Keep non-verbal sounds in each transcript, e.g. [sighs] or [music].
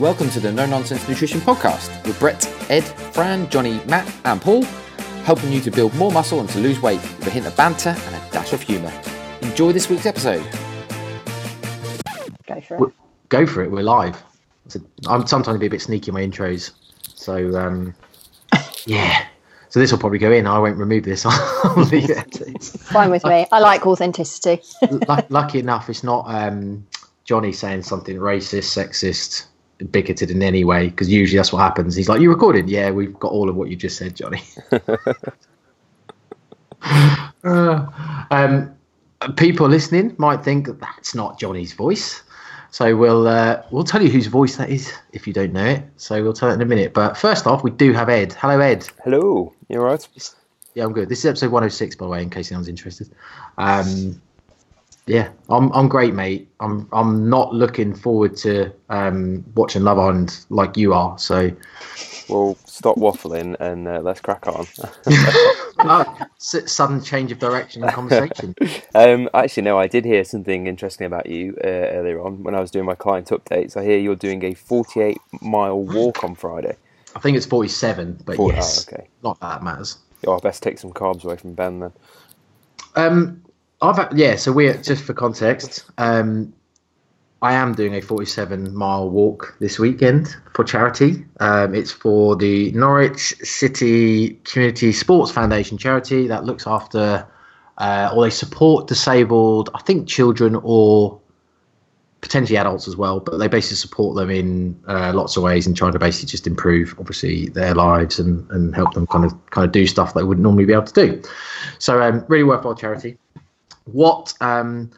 Welcome to the No Nonsense Nutrition Podcast with Brett, Ed, Fran, Johnny, Matt, and Paul, helping you to build more muscle and to lose weight with a hint of banter and a dash of humour. Enjoy this week's episode. Go for it. Go for it. We're live. So I'm sometimes be a bit sneaky in my intros. So um, [laughs] yeah. So this will probably go in. I won't remove this. [laughs] I'll leave it. It's- Fine with me. I like authenticity. lu- lucky enough, it's not um, Johnny saying something racist, sexist, bigoted in any way. Because usually that's what happens. He's like, "You recorded? Yeah, we've got all of what you just said, Johnny." [laughs] Uh, um, people listening might think that that's not Johnny's voice. So we'll uh, we'll tell you whose voice that is if you don't know it. So we'll tell it in a minute. But first off, we do have Ed. Hello, Ed. Hello, you alright? Yeah, I'm good. This is episode 106, by the way, in case anyone's interested. Um, yeah, I'm I'm great, mate. I'm I'm not looking forward to um, watching Love Island like you are. So, Well, stop waffling and uh, let's crack on. oh, [laughs] [laughs] s- sudden change of direction in conversation. [laughs] um, actually, no, I did hear something interesting about you uh, earlier on when I was doing my client updates. I hear you're doing a 48 mile walk on Friday. I think it's 47, but Four- yes, oh, okay. not that matters. Oh, I best take some carbs away from Ben then. Um, I've yeah. So we're just for context. Um, I am doing a 47 mile walk this weekend for charity. Um, it's for the Norwich City Community Sports Foundation charity that looks after uh, or they support disabled, I think children or potentially adults as well, but they basically support them in uh, lots of ways and trying to basically just improve, obviously, their lives and, and help them kind of kind of do stuff they wouldn't normally be able to do. So, um, really worthwhile charity. What um,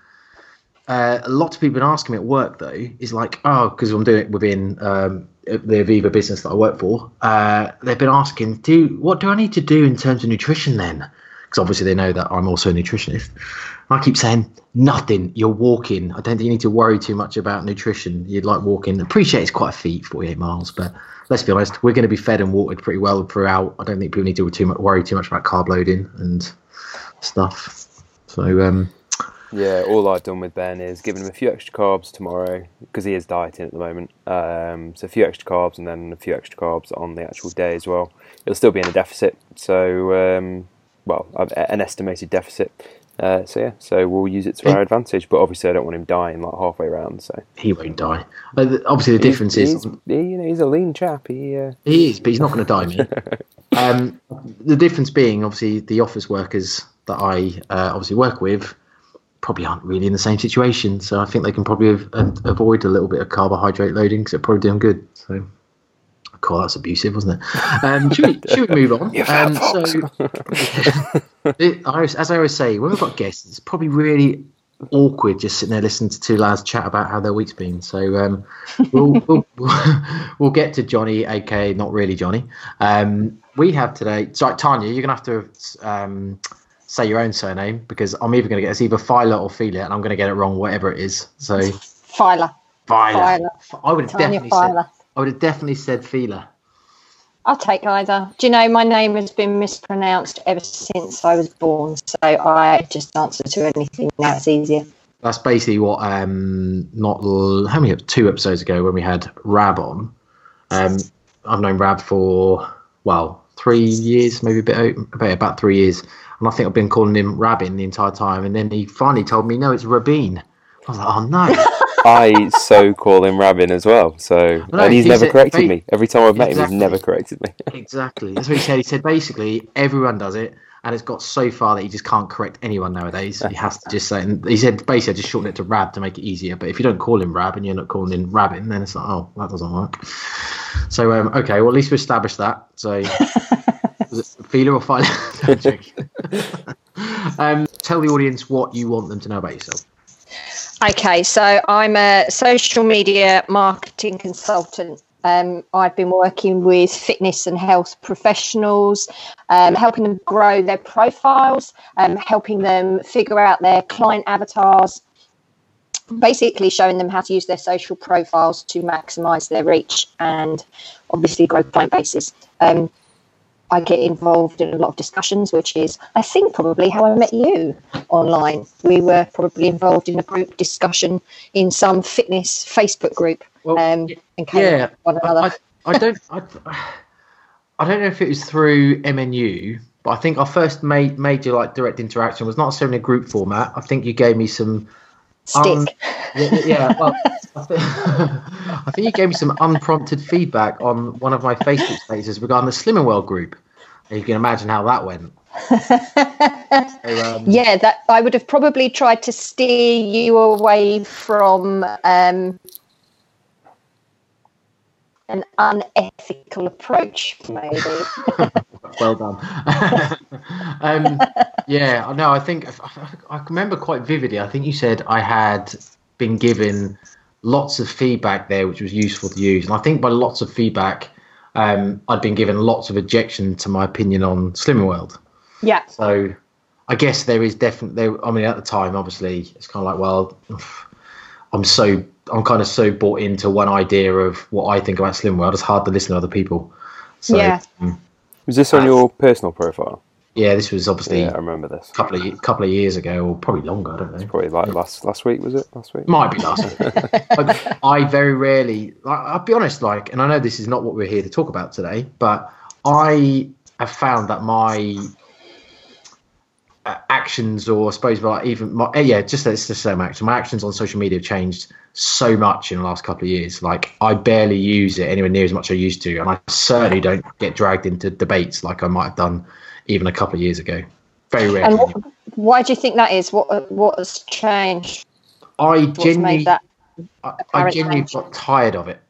uh, a lot of people have been asking me at work though is like, oh, because I'm doing it within um, the Aviva business that I work for. Uh, they've been asking, do what do I need to do in terms of nutrition then? Because obviously they know that I'm also a nutritionist. I keep saying nothing. You're walking. I don't think you need to worry too much about nutrition. You'd like walking. Appreciate it's quite a feat, 48 miles, but let's be honest, we're going to be fed and watered pretty well throughout. I don't think people need to too much, worry too much about carb loading and stuff. So um, Yeah, all I've done with Ben is given him a few extra carbs tomorrow because he is dieting at the moment. Um, so a few extra carbs and then a few extra carbs on the actual day as well. It'll still be in a deficit, so um, well, an estimated deficit. Uh, so yeah, so we'll use it to our advantage. But obviously, I don't want him dying like halfway around. So he won't die. The- obviously, the difference he's, is he's, he, you know, he's a lean chap. He uh, He is, but he's not going to die, mate. [laughs] um, the difference being, obviously, the office workers that I uh, obviously work with probably aren't really in the same situation. So I think they can probably av- av- avoid a little bit of carbohydrate loading because they're probably doing good. So, cool, that's abusive, wasn't it? Um, should, we, should we move on? [laughs] Um, fox. [laughs] it, I as I always say, when we've got guests, it's probably really awkward just sitting there listening to two lads chat about how their week's been. So um, we'll, [laughs] we'll, we'll get to Johnny, aka not really Johnny. Um, we have today. Sorry, Tanya, you're gonna have to um, say your own surname because I'm either gonna get it's either Phyla or Felia, and I'm gonna get it wrong, whatever it is. So Filer. Phyla. I would have definitely said. Filer. I would have definitely said Feela. I'll take either. Do you know my name has been mispronounced ever since I was born, so I just answer to anything now. It's easier. That's basically what um not l- how many two episodes ago when we had Rab on. Um, I've known Rab for well three years, maybe a bit about three years, and I think I've been calling him Rabin the entire time. And then he finally told me, no, it's Rabin. I was like, oh no. [laughs] I so call him Rabin as well. So No, and he's he never corrected me. Every time I've met him, he's never corrected me. [laughs] exactly. That's what he said. He said basically everyone does it, and it's got so far that he just can't correct anyone nowadays. He has to just say. And he said basically I just shorten it to Rab to make it easier. But if you don't call him Rab and you're not calling him Rabin, then it's like oh that doesn't work. So um, okay, well at least we established that. So [laughs] was it feeler or file? [laughs] [laughs] um, tell the audience what you want them to know about yourself. Okay, so I'm a social media marketing consultant. Um, I've been working with fitness and health professionals, um, helping them grow their profiles, um, helping them figure out their client avatars, basically showing them how to use their social profiles to maximize their reach and obviously grow client bases. Um, I get involved in a lot of discussions, which is, I think, probably how I met you online. We were probably involved in a group discussion in some fitness Facebook group, Well, um, and came yeah, one another. I, I don't. I, I don't know if it was through MNU, but I think our first ma- major like direct interaction was not necessarily a group format. I think you gave me some. Stick. um, Yeah, yeah well, [laughs] I, th- [laughs] I think you gave me some unprompted feedback on one of my Facebook pages regarding the Slimming World group. And you can imagine how that went. [laughs] So, um, yeah, that I would have probably tried to steer you away from um, an unethical approach, maybe. [laughs] well done. um, yeah, no. I think I remember quite vividly. I think you said I had been given lots of feedback there, which was useful to use. And I think by lots of feedback, um, I'd been given lots of objection to my opinion on Slimming World. yeah, So I guess there is definitely. There, I mean, at the time, obviously, it's kind of like, well, I'm so I'm kind of so bought into one idea of what I think about Slimming World. It's hard to listen to other people. So, Yeah. um, Was this on your personal profile? Yeah, this was obviously Yeah, I remember this. a couple of couple of years ago, or probably longer. I don't know. Probably like last last week, was it? Last week? Might be last. [laughs] I, I very rarely. Like, I'll be honest. Like, and I know this is not what we're here to talk about today, but I have found that my uh, actions, or I suppose, like even my uh, yeah, just it's the same action. My actions on social media have changed so much in the last couple of years. Like, I barely use it anywhere near as much as I used to, and I certainly don't get dragged into debates like I might have done even a couple of years ago. Very rare. and what, why do you think that is? What what has changed? I What's genuinely? I, I genuinely change. got tired of it.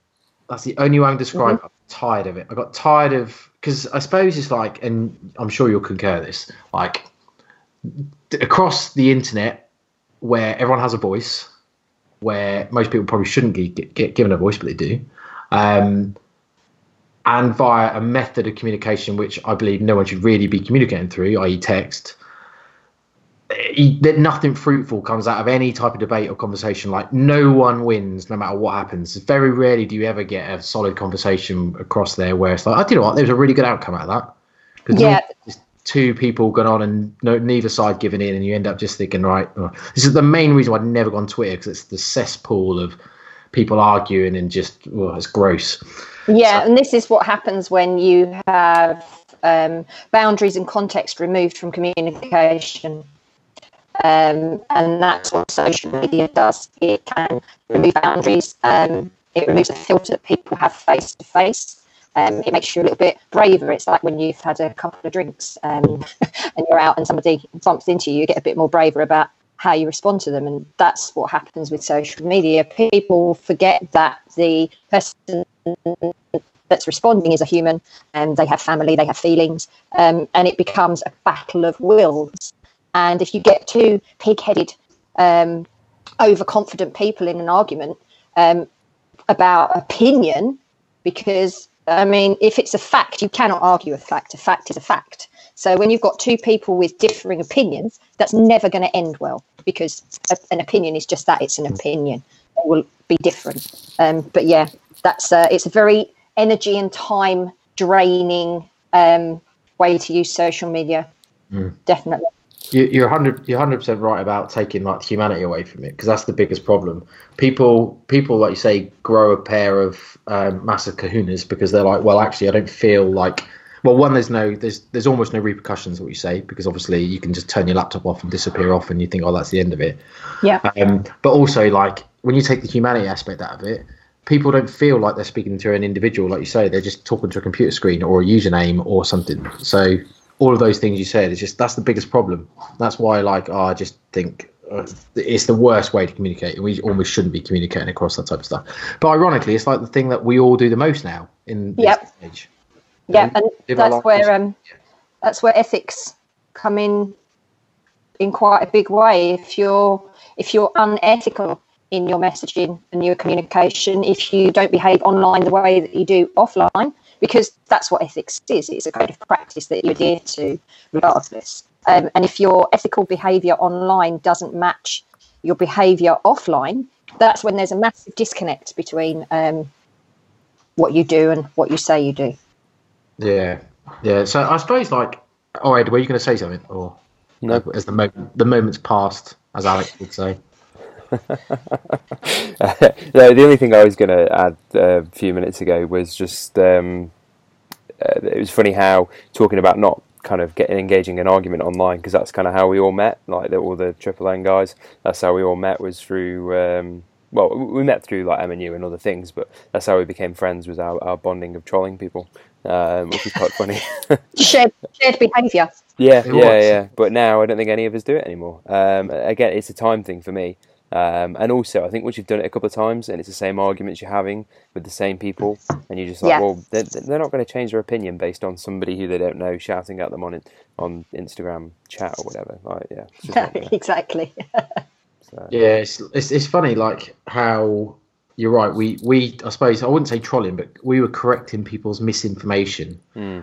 That's the only way I can describe Mm-hmm. it. I'm tired of it. I got tired of because I suppose it's like, and I'm sure you'll concur this, like d- across the internet, where everyone has a voice, where most people probably shouldn't get, get, get given a voice, but they do, um, and via a method of communication which I believe no one should really be communicating through, i.e., text eh, e- that nothing fruitful comes out of any type of debate or conversation. Like no one wins, no matter what happens. Very rarely do you ever get a solid conversation across there where it's like, oh, do you know what? There was a really good outcome out of that. Because Yeah. just two people gone on and no, neither side giving in, and you end up just thinking, right, oh, this is the main reason why I'd never go on Twitter because it's the cesspool of people arguing and just, well, it's gross. Yeah, and this is what happens when you have um, boundaries and context removed from communication. Um, and that's what social media does. It can remove boundaries. Um, it removes the filter that people have face to face. Um, it makes you a little bit braver. It's like when you've had a couple of drinks um, [laughs] and you're out and somebody bumps into you, you get a bit more braver about how you respond to them. And that's what happens with social media. People forget that the person that's responding is a human and they have family, they have feelings, um, and it becomes a battle of wills. And if you get two pig headed, um, overconfident people in an argument um, about opinion, because I mean, if it's a fact, you cannot argue a fact. A fact is a fact. So when you've got two people with differing opinions, that's never going to end well because a, an opinion is just that it's an opinion. It will be different. Um, but yeah, that's uh, it's a very energy and time draining um, way to use social media. Definitely. You, you're hundred. You're hundred percent right about taking like humanity away from it because that's the biggest problem. People, people like you say, grow a pair of um, massive kahunas because they're like, well, actually, I don't feel like. Well, one, there's no, there's, there's almost no repercussions what you say because obviously you can just turn your laptop off and disappear off, and you think, oh, that's the end of it. Yeah. Um, but also, like when you take the humanity aspect out of it, people don't feel like they're speaking to an individual, like you say. They're just talking to a computer screen or a username or something. So all of those things you said, it's just that's the biggest problem. That's why, like, oh, I just think uh, it's the worst way to communicate. We almost shouldn't be communicating across that type of stuff. But ironically, it's like the thing that we all do the most now in this Yep. age. Yeah and that's where um that's where ethics come in in quite a big way. If you're if you're unethical in your messaging and your communication if you don't behave online the way that you do offline because that's what ethics is it's a code of practice that you adhere to regardless. Um, and if your ethical behavior online doesn't match your behavior offline that's when there's a massive disconnect between um, what you do and what you say you do Yeah, Yeah, so I suppose like, oh Ed, were you going to say something, or No. as the moment the moment's passed, as Alex would say? [laughs] [laughs] no, the only thing I was going to add uh, a few minutes ago was just um, uh, it was funny how talking about not kind of getting engaging in argument online because that's kind of how we all met, like the, all the Triple N guys. That's how we all met was through. Um, well, we met through like MNU and other things, but that's how we became friends. Was our, our bonding of trolling people, um, which is quite funny. [laughs] Shared, shared behaviour. Yeah, It yeah, was. yeah. But now I don't think any of us do it anymore. Um, again, it's a time thing for me. Um, and also, I think once you've done it a couple of times and it's the same arguments you're having with the same people, and you're just like, Yeah. well, they're, they're not going to change their opinion based on somebody who they don't know shouting at them on it, on Instagram chat or whatever. Like, yeah, it's just not [laughs] gonna- exactly. [laughs] so. Yeah, it's, it's it's funny like how you're right. We we I suppose I wouldn't say trolling, but we were correcting people's misinformation.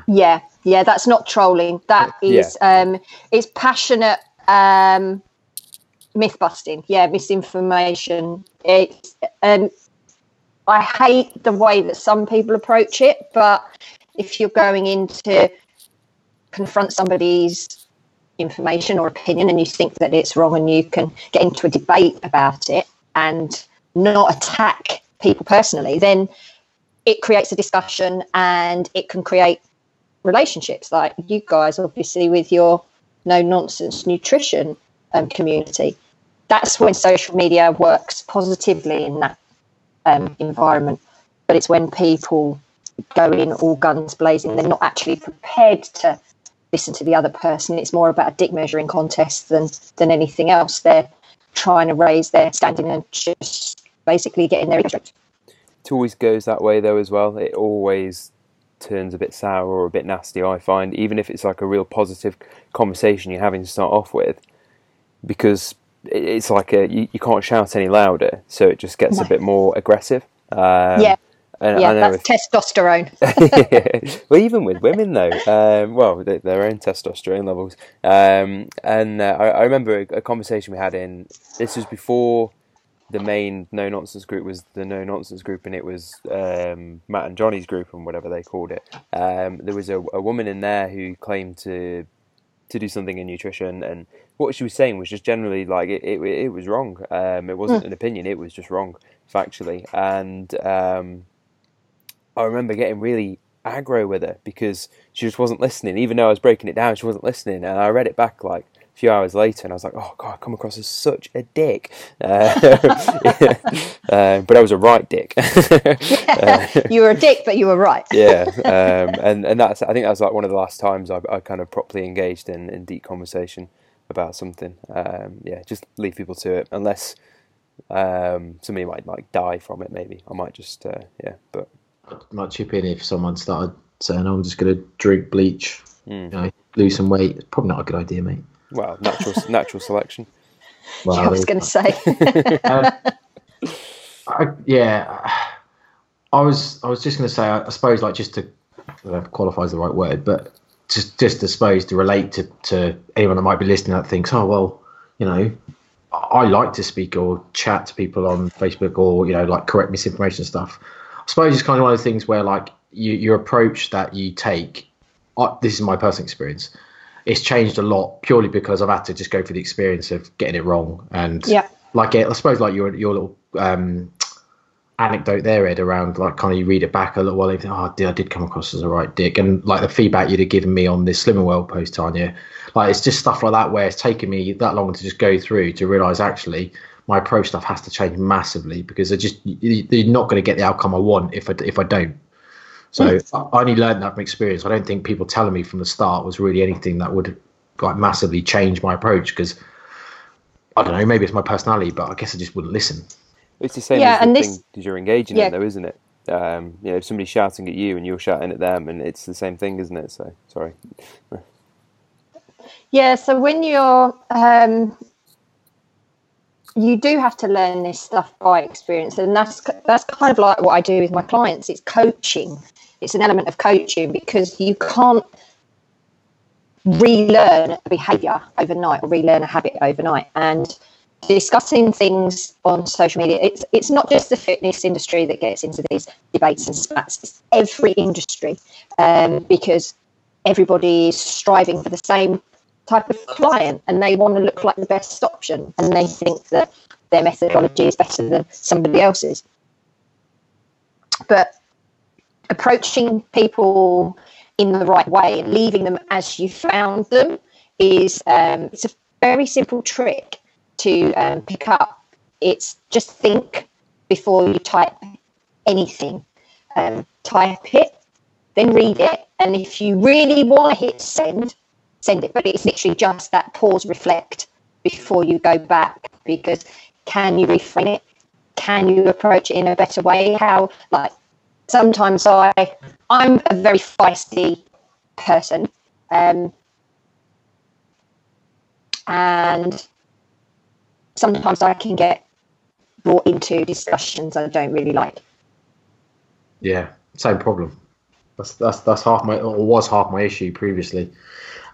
Yeah, yeah, that's not trolling. That is, um, it's passionate um, myth busting. Yeah, misinformation. It's um, I hate the way that some people approach it, but if you're going in to confront somebody's information or opinion and you think that it's wrong and you can get into a debate about it and not attack people personally, then it creates a discussion and it can create relationships. Like you guys obviously with your no nonsense nutrition um, community that's when social media works positively in that um, environment. But it's when people go in all guns blazing. They're not actually prepared to listen to the other person. It's more about a dick measuring contest than than anything else. They're trying to raise their standing and just basically getting their interest it always goes that way though as well. It always turns a bit sour or a bit nasty. I find even if it's like a real positive conversation you're having to start off with, because it's like a you, you can't shout any louder, so it just gets a bit more aggressive. Um, yeah and yeah that's testosterone [laughs] if, well, even with women though, um, well, they, their own testosterone levels. Um, and uh, I, I remember a, a conversation we had in this was before the main no nonsense group was the no nonsense group, and it was um, Matt and Johnny's group and whatever they called it. Um, there was a, a woman in there who claimed to to do something in nutrition, and what she was saying was just generally like it, it, it was wrong. Um, it wasn't an opinion; it was just wrong factually. And um, I remember getting really aggro with her because she just wasn't listening. Even though I was breaking it down, she wasn't listening. And I read it back like a few hours later, and I was like, "Oh God, I come across as such a dick." [laughs] Uh, uh, [laughs] but I was a right dick. [laughs] you were a dick but you were right yeah, um, and and that's I think that was like one of the last times I, I kind of properly engaged in, in deep conversation about something. Um, yeah, just leave people to it unless um, somebody might like die from it. Maybe I might just uh, yeah, but might chip in if someone started saying, "Oh, "I'm just going to drink bleach, Mm. you know, lose some weight." It's probably not a good idea, mate. well, natural natural selection. [laughs] Well, I was going to say [laughs] Um, [laughs] I, yeah, I was. I was just going to say. I, I suppose, like, just to I don't know if qualify is the right word, but just just to suppose to relate to to anyone that might be listening that thinks, oh well, you know, I I like to speak or chat to people on Facebook or you know, like correct misinformation stuff. I suppose it's kind of one of the things where like you, your approach that you take. I, this is my personal experience. It's changed a lot purely because I've had to just go through the experience of getting it wrong and Yeah. like I suppose like your your little um, anecdote there, Ed, around like kind of you read it back a little while, and you think, oh, dear, I did come across as a right dick, and like the feedback you'd have given me on this Slimming World post, Tanya, like it's just stuff like that where it's taken me that long to just go through to realize actually my approach stuff has to change massively because I just you- you're not going to get the outcome I want if I if I don't. So I only learned that from experience. I don't think people telling me from the start was really anything that would like massively change my approach because I don't know, maybe it's my personality, but I guess I just wouldn't listen. It's the same Yeah, as the and thing this- because you're engaging Yeah. in though, isn't it? Um, you know, if somebody's shouting at you and you're shouting at them, and it's the same thing, isn't it? So sorry. [laughs] Yeah, so when you're, um, you do have to learn this stuff by experience, and that's that's kind of like what I do with my clients. It's coaching. It's an element of coaching because you can't relearn a behaviour overnight or relearn a habit overnight. And discussing things on social media, it's it's not just the fitness industry that gets into these debates and spats. It's every industry um, because everybody is striving for the same type of client and they want to look like the best option and they think that their methodology is better than somebody else's. But approaching people in the right way and leaving them as you found them is um, it's a very simple trick to um, pick up. It's just think before you type anything. Um, type it, then read it, and if you really want to hit send, send it. But it's literally just that pause, reflect before you go back. Because can you reframe it? Can you approach it in a better way? How like sometimes I I'm a very feisty person. Um, and sometimes I can get brought into discussions I don't really like. Yeah, same problem. That's that's that's half my or was half my issue previously.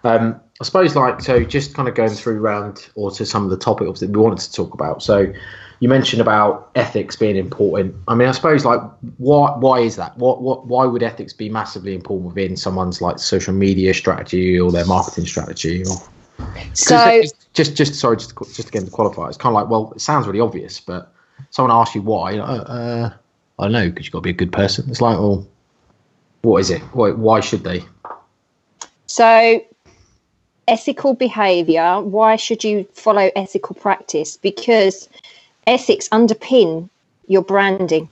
Um, I suppose like so, just kind of going through round or to some of the topics that we wanted to talk about. So, you mentioned about ethics being important. I mean, I suppose like why why is that? What what why would ethics be massively important within someone's like social media strategy or their marketing strategy? Or so just just sorry, just just again to qualify, it's kind of like well, it sounds really obvious, but someone asks you why, you know, uh, I don't know, because you've got to be a good person. It's like, well, what is it? Why, why should they? So ethical behavior why should you follow ethical practice? Because ethics underpin your branding.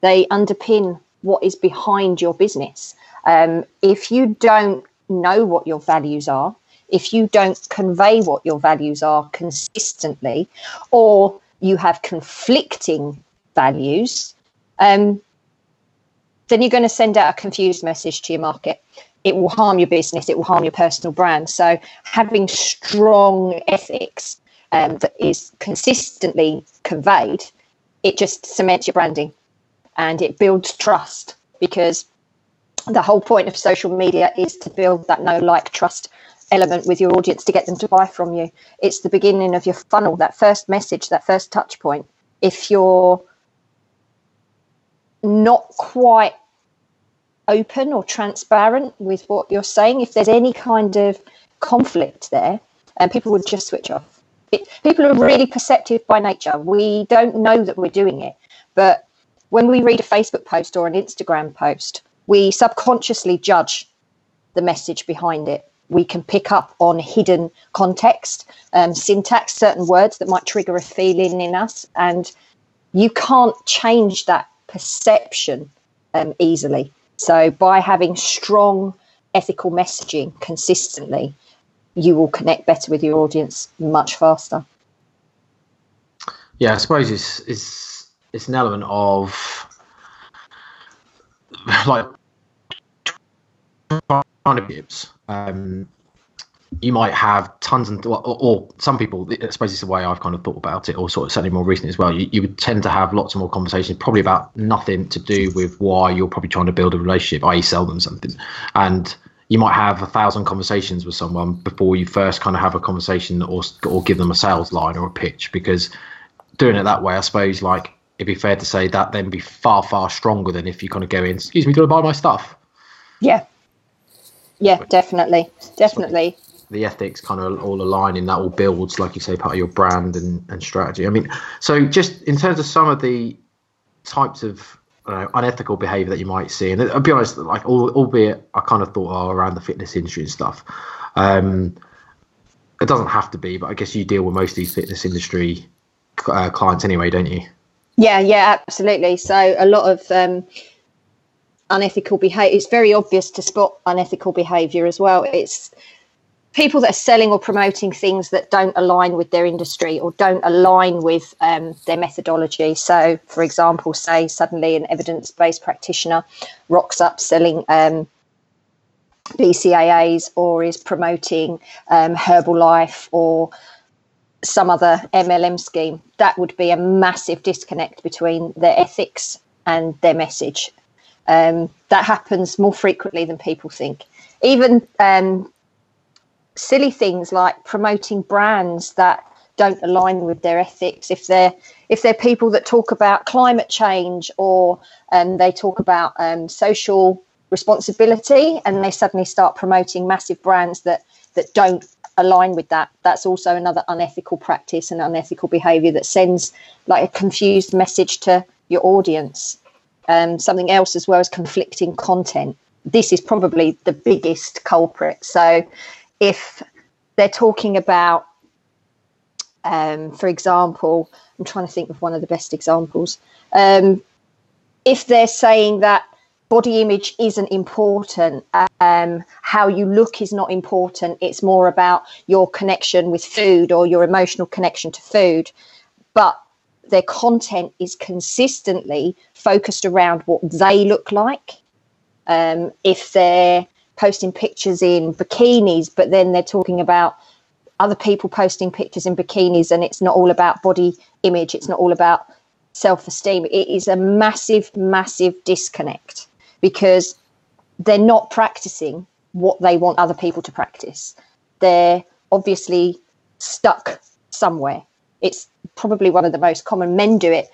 They underpin what is behind your business. Um, if you don't know what your values are if you don't convey what your values are consistently or you have conflicting values um, then you're going to send out a confused message to your market it will harm your business, it will harm your personal brand. So having strong ethics um, that is consistently conveyed, it just cements your branding and it builds trust because the whole point of social media is to build that no like trust element with your audience to get them to buy from you. It's the beginning of your funnel, that first message, that first touch point. If you're not quite open or transparent with what you're saying, if there's any kind of conflict there, and people would just switch off. It, people are really perceptive by nature. We don't know that we're doing it, but when we read a Facebook post or an Instagram post, we subconsciously judge the message behind it. We can pick up on hidden context, um, syntax, certain words that might trigger a feeling in us, and you can't change that perception um, easily. So by having strong ethical messaging consistently, you will connect better with your audience much faster. Yeah, I suppose it's it's it's an element of [laughs] like partnerships. Um, you might have tons and or, or, some people i suppose it's the way i've kind of thought about it or sort of certainly more recently as well you, you would tend to have lots of more conversations probably about nothing to do with why you're probably trying to build a relationship i.e sell them something. And you might have a thousand conversations with someone before you first kind of have a conversation or or give them a sales line or a pitch because doing it that way i suppose like it'd be fair to say that then be far far stronger than if you kind of go in excuse me do you buy my stuff? Yeah. Yeah definitely. Definitely the ethics kind of all aligning that all builds like you say part of your brand and, and strategy. I mean so just in terms of some of the types of know, unethical behavior that you might see and i'll be honest like albeit i kind of thought oh, around the fitness industry and stuff um, it doesn't have to be but i guess you deal with most of these fitness industry uh, clients anyway don't you? Yeah yeah absolutely. So a lot of um, unethical behavior it's very obvious to spot unethical behavior as well. It's people that are selling or promoting things that don't align with their industry or don't align with um, their methodology. So, for example, say suddenly an evidence based practitioner rocks up selling um, BCAAs or is promoting um, Herbalife or some other MLM scheme. That would be a massive disconnect between their ethics and their message. Um, that happens more frequently than people think. Even um, silly things like promoting brands that don't align with their ethics. If they're if they're people that talk about climate change or um, they talk about um, social responsibility and they suddenly start promoting massive brands that that don't align with that that's also another unethical practice and unethical behavior that sends like a confused message to your audience. Um, something else as well as conflicting content. This is probably the biggest culprit. So if they're talking about um, for example i'm trying to think of one of the best examples um, if they're saying that body image isn't important. Um, how you look is not important. It's more about your connection with food or your emotional connection to food. But their content is consistently focused around what they look like. Um, if they're posting pictures in bikinis, but then they're talking about other people posting pictures in bikinis, and it's not all about body image, it's not all about self esteem. It is a massive, massive disconnect because they're not practicing what they want other people to practice. They're obviously stuck somewhere. It's probably one of the most common. Men do it,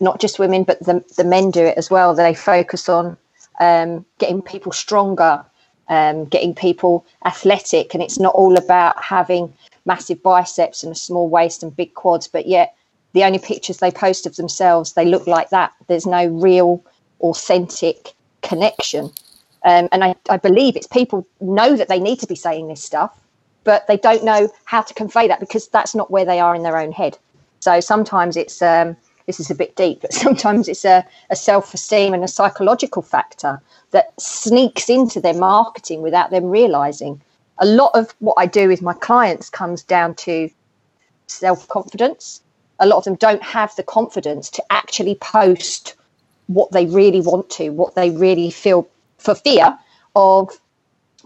not just women, but the, the men do it as well. They focus on um, getting people stronger, um, getting people athletic, and it's not all about having massive biceps and a small waist and big quads, but yet the only pictures they post of themselves, they look like that. There's no real, authentic connection. Um, and I, I believe it's people know that they need to be saying this stuff, but they don't know how to convey that because that's not where they are in their own head. So sometimes it's um, this is a bit deep, but [laughs] sometimes it's a, a self esteem and a psychological factor that sneaks into their marketing without them realizing. A lot of what I do with my clients comes down to self confidence. A lot of them don't have the confidence to actually post what they really want to, what they really feel for fear of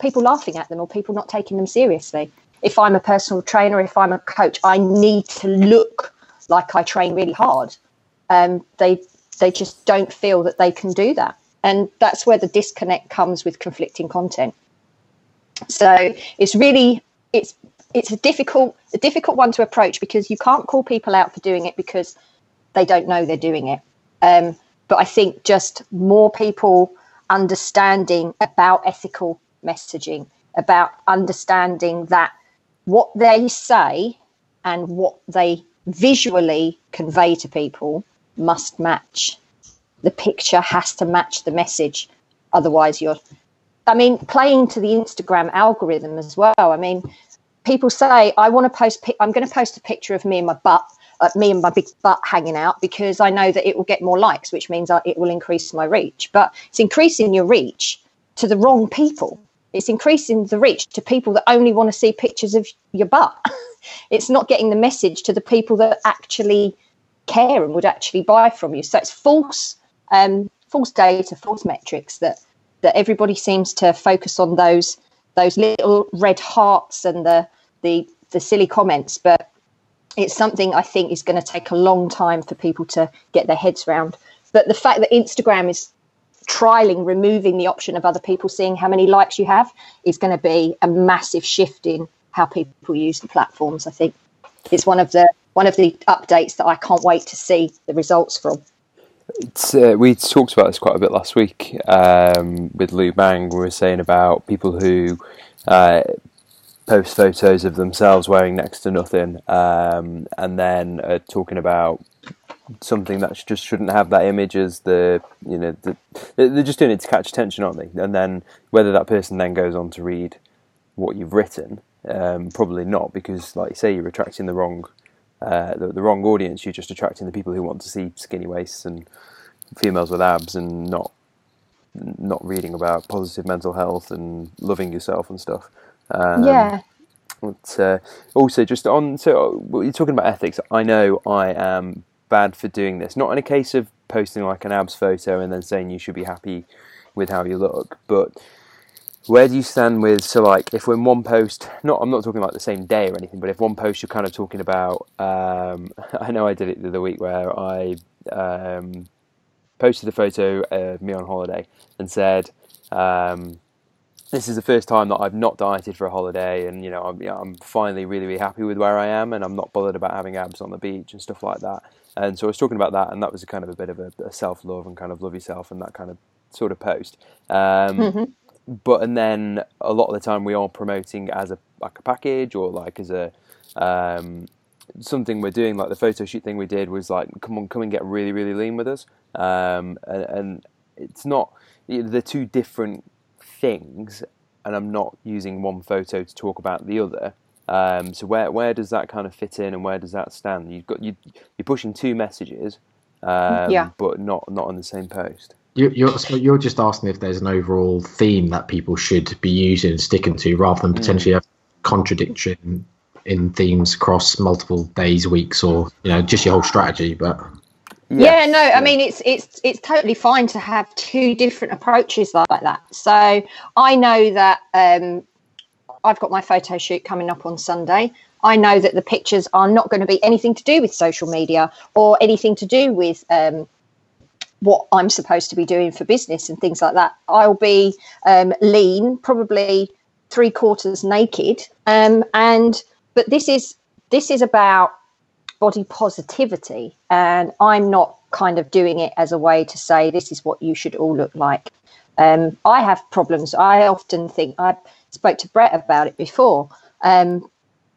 people laughing at them or people not taking them seriously. If I'm a personal trainer, if I'm a coach, I need to look like I train really hard. Um, they they just don't feel that they can do that, and that's where the disconnect comes with conflicting content. So it's really it's it's a difficult a difficult one to approach because you can't call people out for doing it because they don't know they're doing it. Um, but I think just more people understanding about ethical messaging, about understanding that what they say and what they visually convey to people must match. The picture has to match the message. Otherwise, you're, I mean, playing to the Instagram algorithm as well. I mean, people say, I want to post, I'm going to post a picture of me and my butt uh, me and my big butt hanging out because I know that it will get more likes, which means it will increase my reach. But it's increasing your reach to the wrong people. It's increasing the reach to people that only want to see pictures of your butt. [laughs] it's not getting the message to the people that actually care and would actually buy from you. So it's false, um, false data, false metrics that that everybody seems to focus on those those little red hearts and the the the silly comments, but it's something I think is going to take a long time for people to get their heads around. But the fact that Instagram is trialing removing the option of other people seeing how many likes you have is going to be a massive shift in how people use the platforms. I think it's one of the one of the updates that I can't wait to see the results from. Uh, we talked about this quite a bit last week um, with Lou Bang. We were saying about people who uh, post photos of themselves wearing next to nothing, um, and then talking about something that just shouldn't have that image as the you know the, they're just doing it to catch attention, aren't they? And then whether that person then goes on to read what you've written, um, probably not, because like you say, you're attracting the wrong uh, the, the wrong audience. You're just attracting the people who want to see skinny waists and females with abs, and not not reading about positive mental health and loving yourself and stuff. Um, yeah. But, uh, also, just on so you're talking about ethics. I know I am bad for doing this. Not in a case of posting like an abs photo and then saying you should be happy with how you look, but where do you stand with so like if when one post not i'm not talking like the same day or anything but if one post you're kind of talking about um, [laughs] i know i did it the other week where i um, posted a photo of me on holiday and said um, this is the first time that I've not dieted for a holiday, and you know I'm, you know, I'm finally really really happy with where I am, and I'm not bothered about having abs on the beach and stuff like that. And so I was talking about that, and that was a kind of a bit of a, a self love and kind of love yourself and that kind of sort of post. Um, Mm-hmm. But and then a lot of the time we are promoting as a like a package or like as a um, something we're doing. Like the photo shoot thing we did was like, come on, come and get really really lean with us. Um, and, and it's not they're two different things, and I'm not using one photo to talk about the other. Um, so where where does that kind of fit in, and where does that stand? You've got you you're pushing two messages, um, Yeah. but not not on the same post. You, you're so you're just asking if there's an overall theme that people should be using and sticking to, rather than potentially a contradiction in themes across multiple days, weeks, or you know just your whole strategy. But yeah no i mean it's it's it's totally fine to have two different approaches like that. So i know that um i've got my photo shoot coming up on sunday. I know that the pictures are not going to be anything to do with social media or anything to do with um what i'm supposed to be doing for business and things like that. I'll be um lean probably three quarters naked um and but this is this is about body positivity and i'm not kind of doing it as a way to say this is what you should all look like. Um, i have problems. I often think i spoke to brett about it before um,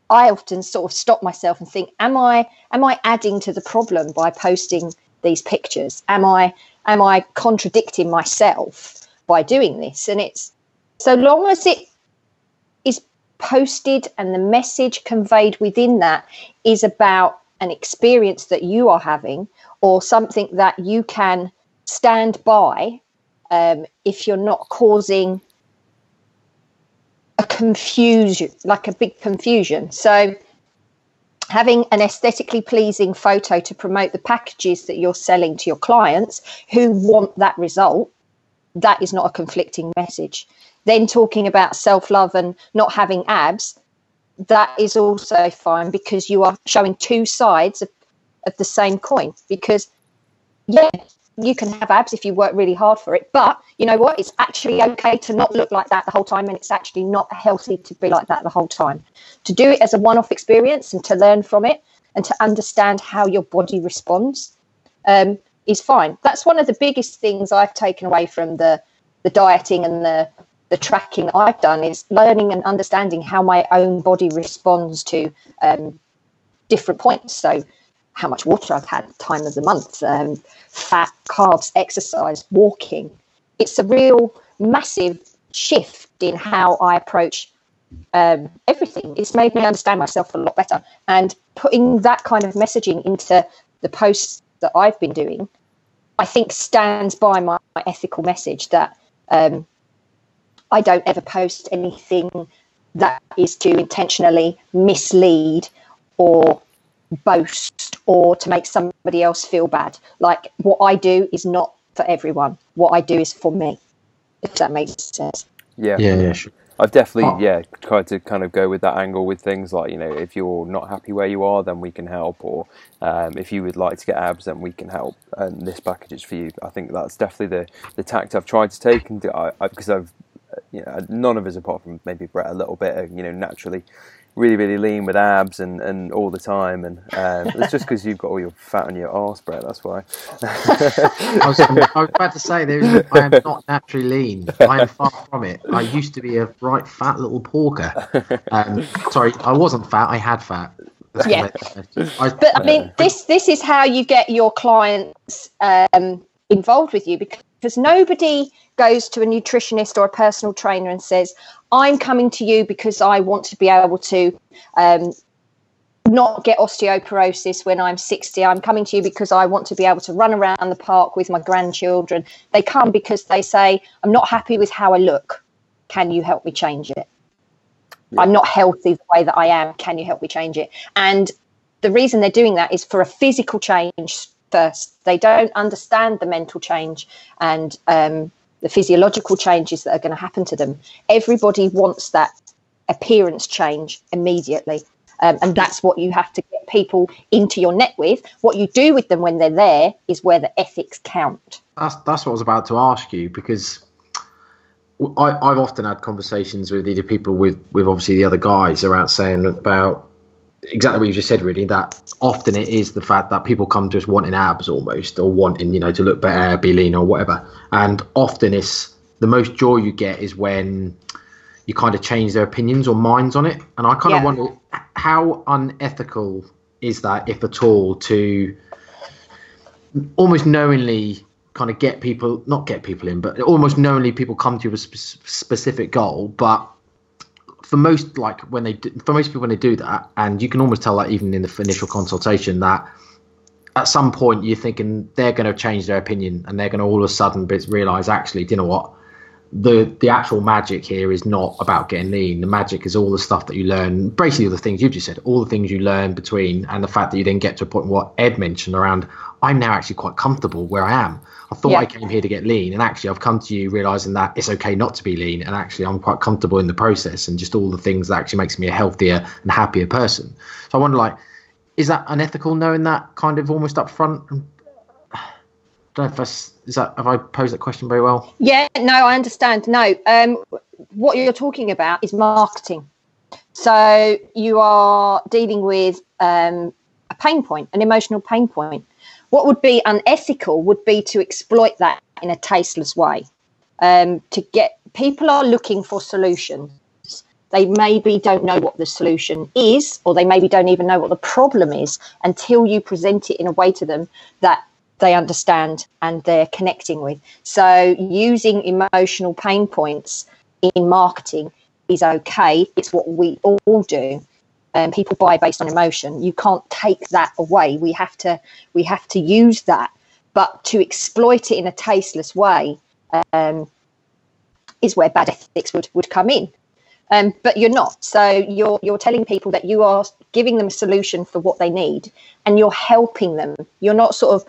i often sort of stop myself and think am i am i adding to the problem by posting these pictures am i am i contradicting myself by doing this and it's so long as it is posted and the message conveyed within that is about an experience that you are having or something that you can stand by um, if you're not causing a confusion, like a big confusion. So, having an aesthetically pleasing photo to promote the packages that you're selling to your clients who want that result, that is not a conflicting message. Then, talking about self love and not having abs, that is also fine because you are showing two sides of, of the same coin. Because, yeah, you can have abs if you work really hard for it, but you know what? It's actually okay to not look like that the whole time, and it's actually not healthy to be like that the whole time. To do it as a one off experience and to learn from it and to understand how your body responds um, is fine. That's one of the biggest things I've taken away from the, the dieting and the the tracking I've done is learning and understanding how my own body responds to um, different points. So, how much water I've had, time of the month, um, fat, carbs, exercise, walking. It's a real massive shift in how I approach um, everything. It's made me understand myself a lot better. And putting that kind of messaging into the posts that I've been doing, I think stands by my, my ethical message that um, I don't ever post anything that is to intentionally mislead or boast or to make somebody else feel bad. Like what I do is not for everyone. What I do is for me. If that makes sense. Yeah, yeah, yeah, sure. I've definitely Oh. yeah tried to kind of go with that angle with things like you know if you're not happy where you are then we can help or um, if you would like to get abs then we can help and this package is for you. I think that's definitely the the tact I've tried to take and I, I, because I've uh, you know none of us apart from maybe Brett a little bit are you know naturally really really lean with abs and, and all the time and um, it's just because you've got all your fat on your arse Brett that's why. [laughs] I was, I was about to say, there is, I am not naturally lean. I am far from it. I used to be a right fat little porker. Um, sorry, I wasn't fat. I had fat. Let's Yeah. I, But I mean, this this is how you get your clients um, involved with you because nobody goes to a nutritionist or a personal trainer and says, "I'm coming to you because I want to be able to." Um, not get osteoporosis when I'm 60. I'm coming to you because I want to be able to run around the park with my grandchildren. They come because they say, I'm not happy with how I look. Can you help me change it? I'm not healthy the way that I am. Can you help me change it? And the reason they're doing that is for a physical change first. They don't understand the mental change and um, the physiological changes that are going to happen to them. Everybody wants that appearance change immediately. Um, and that's what you have to get people into your net with. What you do with them when they're there is where the ethics count. that's that's what I was about to ask you because I, I've often had conversations with either people with with obviously the other guys around saying about exactly what you just said. Really, that often it is the fact that people come to us wanting abs almost, or wanting you know to look better, be lean, or whatever. And often it's the most joy you get is when you kind of change their opinions or minds on it. And I kind Yeah. of wonder how unethical is that, if at all, to almost knowingly kind of get people, not get people in, but almost knowingly people come to you with a spe- specific goal, but for most like when they do, for most people when they do that, and you can almost tell that even in the initial consultation that at some point you're thinking they're going to change their opinion and they're going to all of a sudden realize actually, do you know what? The the actual magic here is not about getting lean. The magic is all the stuff that you learn, basically all the things you've just said, all the things you learn between, and the fact that you then get to a point what Ed mentioned around. I'm now actually quite comfortable where I am. I thought Yeah. I came here to get lean, and actually I've come to you realizing that it's okay not to be lean, and actually I'm quite comfortable in the process, and just all the things that actually makes me a healthier and happier person. So I wonder, like, is that unethical knowing that kind of almost up front? Don't know if is that have I posed that question very well? Yeah, no, I understand. No, um, what you're talking about is marketing. So you are dealing with um, a pain point, an emotional pain point. What would be unethical would be to exploit that in a tasteless way. Um, to get people are looking for solutions. They maybe don't know what the solution is, or they maybe don't even know what the problem is until you present it in a way to them that they understand and they're connecting with. So using emotional pain points in marketing is okay. It's what we all do. Um, people buy based on emotion. You can't take that away. We have to we have to use that, but to exploit it in a tasteless way um, is where bad ethics would, would come in. Um, but you're not. So you're you're telling people that you are giving them a solution for what they need, and you're helping them. You're not sort of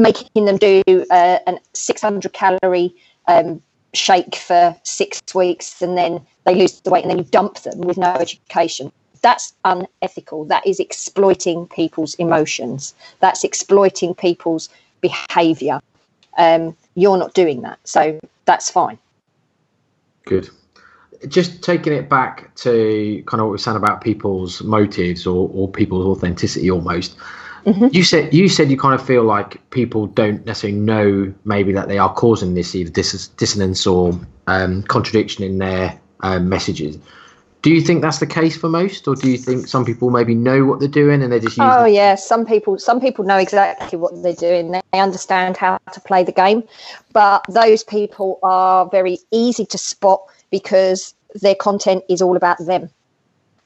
making them do uh, an 600 calorie um, shake for six weeks and then they lose the weight and then you dump them with no education. That's unethical. That is exploiting people's emotions. That's exploiting people's behaviour. Um, you're not doing that, so that's fine. Good. Just taking it back to kind of what we are saying about people's motives or, or people's authenticity almost. You said you said you kind of feel like people don't necessarily know maybe that they are causing this either dis- dissonance or um, contradiction in their um, messages. Do you think that's the case for most, or do you think some people maybe know what they're doing and they're just using? Oh yeah, some people some people know exactly what they're doing. They understand how to play the game, but those people are very easy to spot because their content is all about them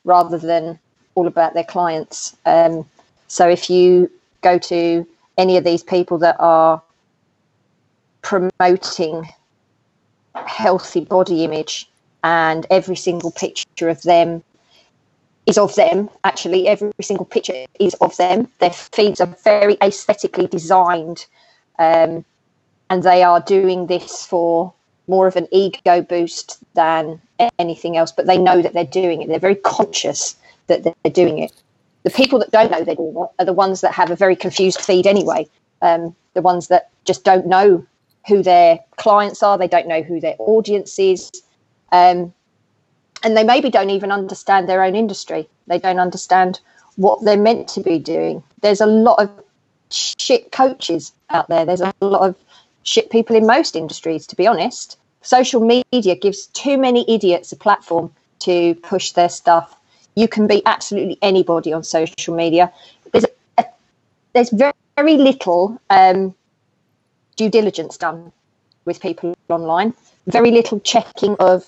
rather than all about their clients. Um, so if you go to any of these people that are promoting healthy body image and every single picture of them is of them actually every single picture is of them their feeds are very aesthetically designed um, and they are doing this for more of an ego boost than anything else but they know that they're doing it. They're very conscious that they're doing it the people that don't know they're doing are the ones that have a very confused feed anyway um, the ones that just don't know who their clients are they don't know who their audience is um, and they maybe don't even understand their own industry. They don't understand what they're meant to be doing. There's a lot of shit coaches out there. There's a lot of shit people in most industries, to be honest. Social media gives too many idiots a platform to push their stuff. You can be absolutely anybody on social media. There's a, there's very, very little um, due diligence done with people online. Very little checking of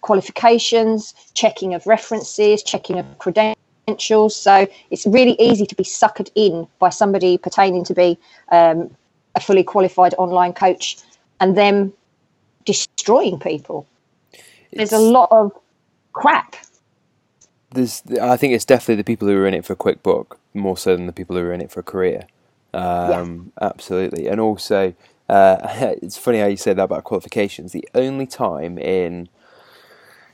qualifications, checking of references, checking of credentials. So it's really easy to be suckered in by somebody pertaining to be um, a fully qualified online coach and them destroying people. There's a lot of crap. There's I think it's definitely the people who are in it for a quick book more so than the people who are in it for a career. Um, Absolutely, and also uh, [laughs] it's funny how you say that about qualifications. The only time in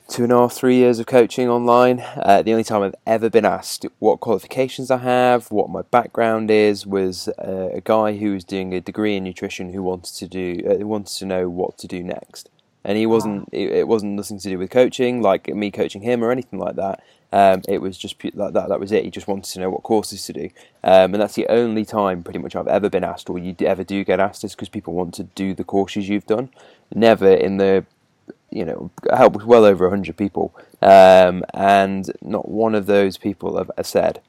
two and a half, three years of coaching online, uh, the only time I've ever been asked what qualifications I have, what my background is, was uh, a guy who was doing a degree in nutrition who wanted to do uh, wanted to know what to do next, and he wasn't. It, it wasn't nothing to do with coaching, like me coaching him or anything like that. Um, it was just pu- that, that that was it. He just wanted to know what courses to do, um, and that's the only time pretty much I've ever been asked, or you ever do get asked, is because people want to do the courses you've done. Never in the you know, helped well over 100 people. Um, and not one of those people have said,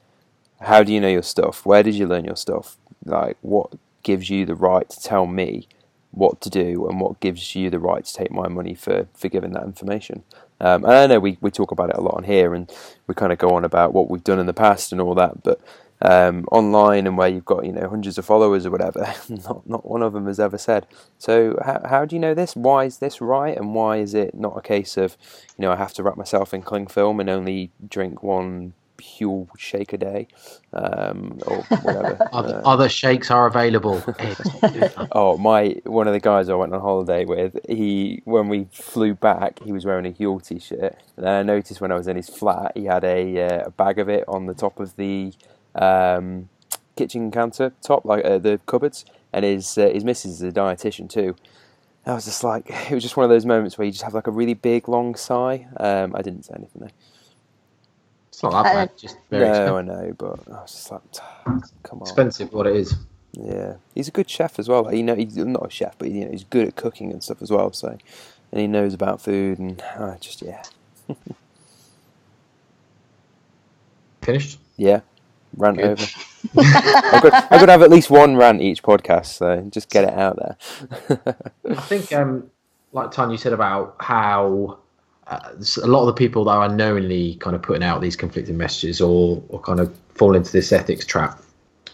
How do you know your stuff? Where did you learn your stuff? Like, what gives you the right to tell me what to do and what gives you the right to take my money for, for giving that information? Um, and I know we, we talk about it a lot on here and we kind of go on about what we've done in the past and all that, but um, online and where you've got you know hundreds of followers or whatever, [laughs] not not one of them has ever said. So how how do you know this? Why is this right? And why is it not a case of you know I have to wrap myself in cling film and only drink one Huel shake a day um, or whatever? [laughs] Other, Uh, other shakes are available. [laughs] Oh, my! One of the guys I went on holiday with, he when we flew back, he was wearing a Huel t-shirt, and then I noticed when I was in his flat, he had a, uh, a bag of it on the top of the um, kitchen counter top, like uh, the cupboards, and his uh, his missus is a dietitian too. I was just like, [laughs] it was just one of those moments where you just have like a really big long sigh. Um, I didn't say anything though. It's not that bad. Just very no, expensive. I know, but I was just like, [sighs] come on. expensive. What it is. Yeah, he's a good chef as well. Like, you know, he's not a chef, but you know, he's good at cooking and stuff as well. So, and he knows about food and uh, just yeah, [laughs] Finished. yeah, rant Good. over. I've got, I've got to have at least one rant each podcast, so just get it out there. [laughs] I think, um, like Tanya said about how uh, a lot of the people that are unknowingly kind of putting out these conflicting messages or, or kind of fall into this ethics trap.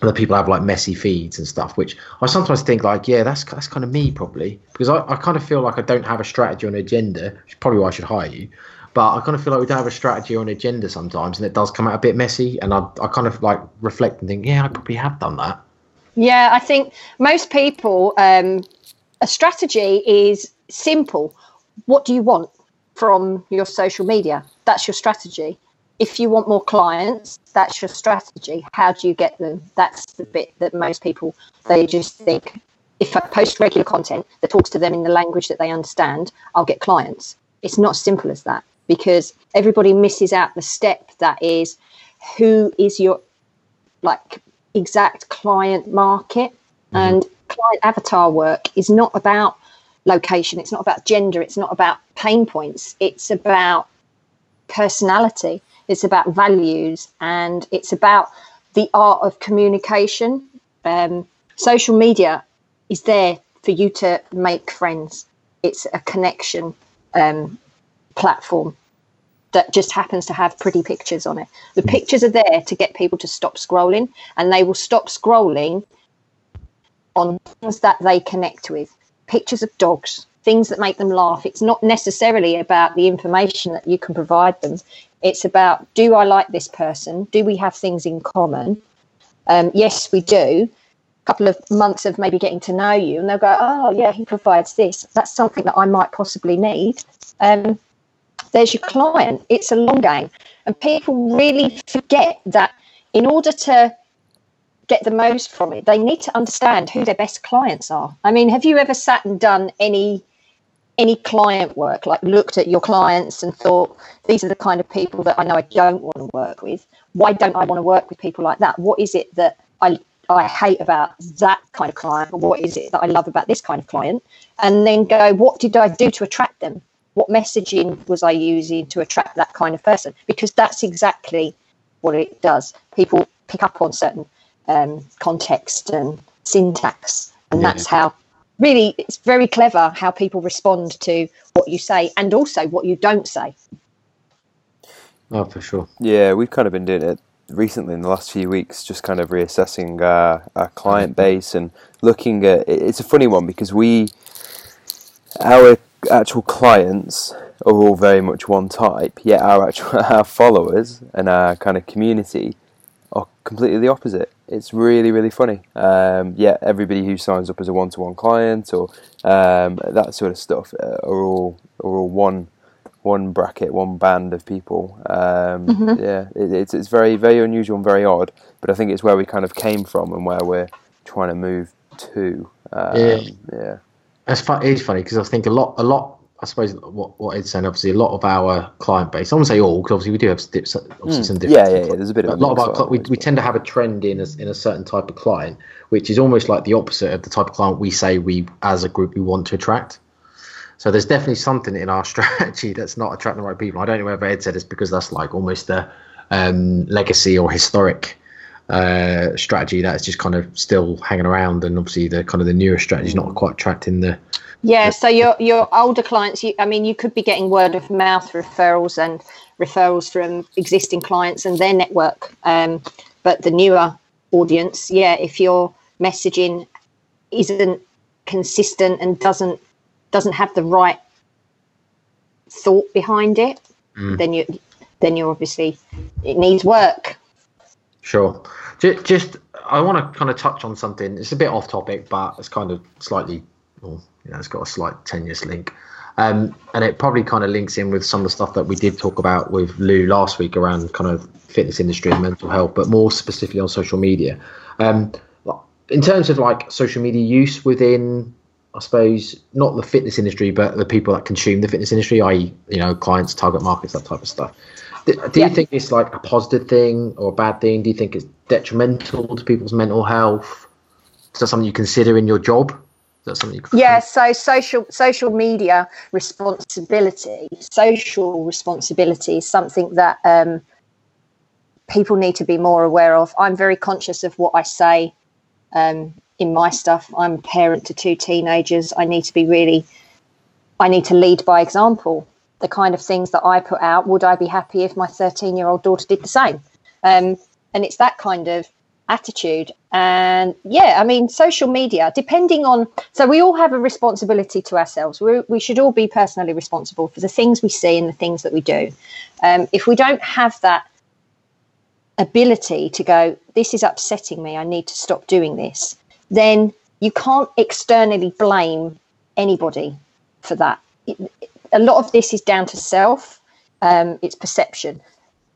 That people have like messy feeds and stuff, which I sometimes think like, yeah, that's that's kind of me probably because I, I kind of feel like I don't have a strategy or an agenda, which probably why I should hire you. But I kind of feel like we don't have a strategy or an agenda sometimes, and it does come out a bit messy. And I, I kind of like reflect and think, yeah, I probably have done that. Yeah, I think most people, um, a strategy is simple. What do you want from your social media? That's your strategy. If you want more clients, that's your strategy. How do you get them? That's the bit that most people they just think if I post regular content that talks to them in the language that they understand, I'll get clients. It's not as simple as that because everybody misses out the step that is who is your like exact client market mm-hmm. and client avatar work is not about location. It's not about gender. It's not about pain points. It's about personality. It's about values. And it's about the art of communication. Um, social media is there for you to make friends. It's a connection um, platform that just happens to have pretty pictures on it. The pictures are there to get people to stop scrolling, and they will stop scrolling on things that they connect with. Pictures of dogs, things that make them laugh. It's not necessarily about the information that you can provide them. It's about do I like this person? Do we have things in common? Um, yes, we do. A couple of months of maybe getting to know you, and they'll go, "Oh, yeah, he provides this. That's something that I might possibly need." Um, there's your client. It's a long game. And people really forget that in order to get the most from it, they need to understand who their best clients are. I mean, have you ever sat and done any any client work, like looked at your clients and thought, these are the kind of people that I know I don't want to work with. Why don't I want to work with people like that? What is it that I I hate about that kind of client, or what is it that I love about this kind of client? And then go, what did I do to attract them? what messaging was I using to attract that kind of person? Because that's exactly what it does. People pick up on certain um, context and syntax, and Yeah. that's how. Really, it's very clever how people respond to what you say and also what you don't say. Oh, for sure. Yeah, we've kind of been doing it recently in the last few weeks, just kind of reassessing our, our client base and looking at. It's a funny one because we, our actual clients are all very much one type, yet our actual [laughs] our followers and our kind of community are completely the opposite. It's really really funny. Um, yeah, everybody who signs up as a one to one client or um, that sort of stuff uh, are all are all one one bracket, one band of people. Um, Yeah, it, it's it's very very unusual and very odd, but I think it's where we kind of came from and where we're trying to move to. Um, Yeah. yeah, That's fun. It is funny because I think a lot, a lot. I suppose what what Ed's saying, obviously, a lot of our client base, I won't say all, because obviously we do have obviously Mm. some different. yeah, yeah, there's a bit of a a lot of our cli- we, we tend to have a trend in a, in a certain type of client, which is almost like the opposite of the type of client we say we as a group we want to attract. So there's definitely something in our [laughs] strategy that's not attracting the right people. I don't know whether Ed said it's because that's like almost a um, legacy or historic uh, strategy that's just kind of still hanging around, and obviously the kind of the newer strategy is not quite attracting the. Yeah, so your your older clients, you, I mean, you could be getting word of mouth referrals and referrals from existing clients and their network. Um, but the newer audience, yeah, if your messaging isn't consistent and doesn't doesn't have the right thought behind it, Mm. then you then you're obviously it needs work. Sure. Just, just I want to kind of touch on something. It's a bit off topic, but it's kind of slightly, well, you know, it's got a slight tenuous link. Um, and it probably kind of links in with some of the stuff that we did talk about with Lou last week around kind of fitness industry and mental health, but more specifically on social media. Um, in terms of like social media use within, I suppose, not the fitness industry, but the people that consume the fitness industry, i.e., you know, clients, target markets, that type of stuff. Do, do Yeah. you think it's like a positive thing or a bad thing? Do you think it's detrimental to people's mental health? Is that something you consider in your job? Is that something you Yeah, so social social media responsibility, social responsibility is something that um, people need to be more aware of. I'm very conscious of what I say um, in my stuff. I'm a parent to two teenagers. I need to be really, I need to lead by example. The kind of things that I put out, would I be happy if my 13 year old daughter did the same? Um, and it's that kind of attitude. And yeah, I mean, social media, depending on, so we all have a responsibility to ourselves. We, we should all be personally responsible for the things we see and the things that we do. Um, if we don't have that ability to go, this is upsetting me, I need to stop doing this, then you can't externally blame anybody for that. A lot of this is down to self, um, it's perception.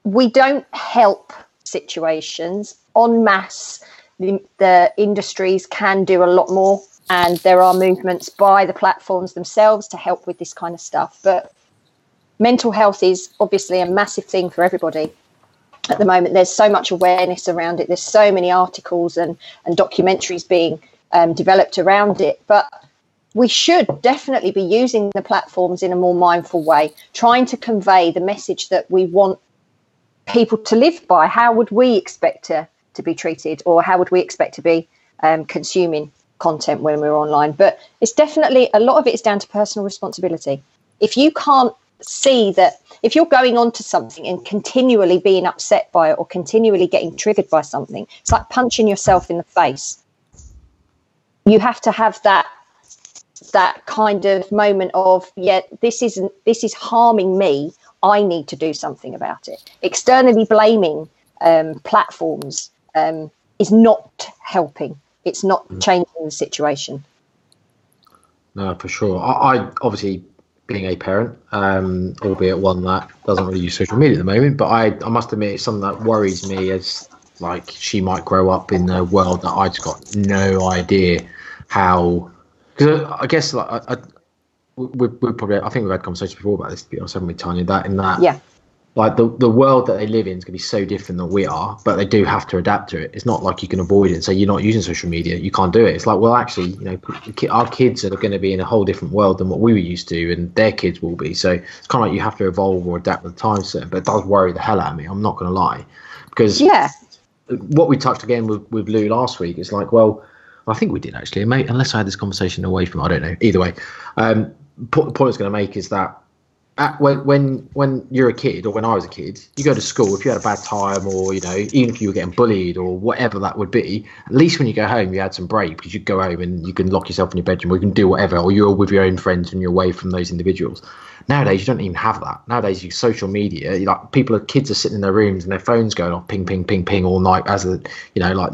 We don't help situations en masse. The, the industries can do a lot more, and there are movements by the platforms themselves to help with this kind of stuff. But mental health is obviously a massive thing for everybody at the moment. There's so much awareness around it. There's so many articles and, and documentaries being um, developed around it. But we should definitely be using the platforms in a more mindful way, trying to convey the message that we want people to live by. How would we expect to, to be treated, or how would we expect to be um, consuming content when we're online? But it's definitely a lot of it is down to personal responsibility. If you can't see that, if you're going on to something and continually being upset by it or continually getting triggered by something, it's like punching yourself in the face. You have to have that that kind of moment of yeah this isn't this is harming me i need to do something about it externally blaming um, platforms um, is not helping it's not changing the situation No, for sure. I, I obviously being a parent, um, albeit one that doesn't really use social media at the moment, but I, I must admit it's something that worries me as like she might grow up in a world that I've got no idea how. Because I guess like I, I we, we probably I think we've had conversations before about this to be honest, haven't we, Tanya? That in that yeah like the the world that they live in is going to be so different than we are, but they do have to adapt to it. It's not like you can avoid it So you're not using social media, you can't do it. It's like, well, actually, you know, our kids are going to be in a whole different world than what we were used to, and their kids will be. So it's kind of like you have to evolve or adapt with the times. But it does worry the hell out of me. I'm not going to lie, because yeah what we touched again with, with Lou last week is like, well, I think we did actually, mate. Unless I had this conversation away from, I don't know. Either way, um, po- the point I was going to make is that at, when when when you're a kid or when I was a kid, you go to school. If you had a bad time, or you know, even if you were getting bullied or whatever that would be, at least when you go home, you had some break because you go home and you can lock yourself in your bedroom, or you can do whatever, or you're with your own friends and you're away from those individuals. Nowadays, you don't even have that. Nowadays, you social media, like people, are, kids are sitting in their rooms and their phones going off, ping, ping, ping, ping all night. As a, you know, like,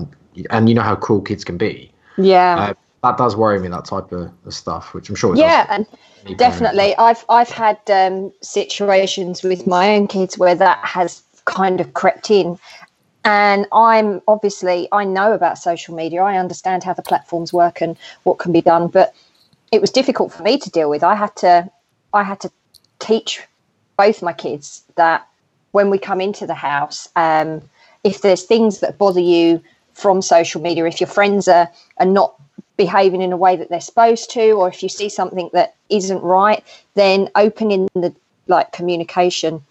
and you know how cruel kids can be. Yeah Uh, that does worry me. That type of, of stuff, which I'm sure. Yeah and definitely i've i've had um, situations with my own kids where that has kind of crept in and i'm obviously i know about social media i understand how the platforms work and what can be done but it was difficult for me to deal with i had to I had to teach both my kids that when we come into the house, um, if there's things that bother you from social media, if your friends are, are not behaving in a way that they're supposed to, or if you see something that isn't right, then opening the like communication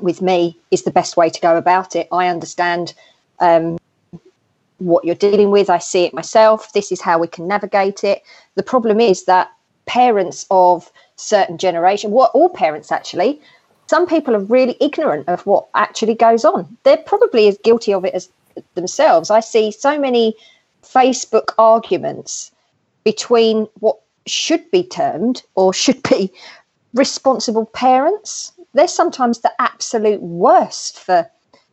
with me is the best way to go about it. I understand um, what you're dealing with. I see it myself. This is how we can navigate it. The problem is that parents of certain generation, what all parents actually, some people are really ignorant of what actually goes on. They're probably as guilty of it as themselves. I see so many Facebook arguments between what should be termed or should be [laughs] responsible parents. They're sometimes the absolute worst for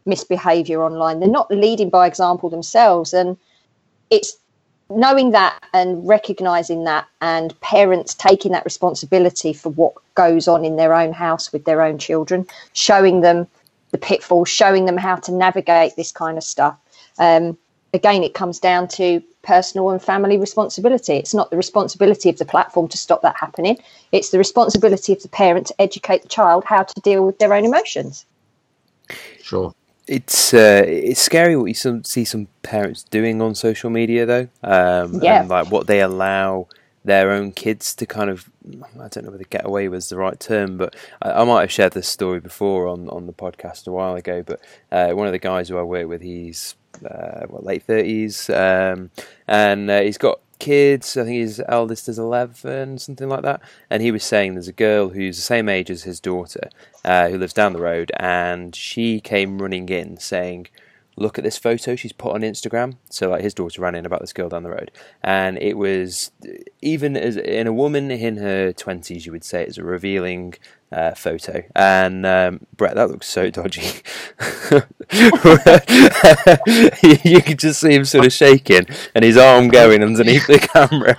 misbehavior online. They're not leading by example themselves. And it's knowing that and recognizing that, and parents taking that responsibility for what goes on in their own house with their own children, showing them the pitfalls, showing them how to navigate this kind of stuff. Um, again, it comes down to personal and family responsibility. It's not the responsibility of the platform to stop that happening. It's the responsibility of the parent to educate the child how to deal with their own emotions. Sure. It's uh, it's scary what you some, see some parents doing on social media though. Um, Yeah. And like what they allow their own kids to kind of I don't know whether get away was the right term, but I, I might have shared this story before on, on the podcast a while ago. But uh, one of the guys who I work with, he's uh, what late thirties, um, and uh, he's got kids. I think his eldest is eleven, something like that. And he was saying there's a girl who's the same age as his daughter, uh, who lives down the road, and she came running in saying. Look at this photo she's put on Instagram. So, like, his daughter ran in about this girl down the road, and it was even as in a woman in her twenties, you would say it's a revealing uh, photo. And um, Brett, that looks so dodgy. [laughs] you could just see him sort of shaking, and his arm going underneath the camera.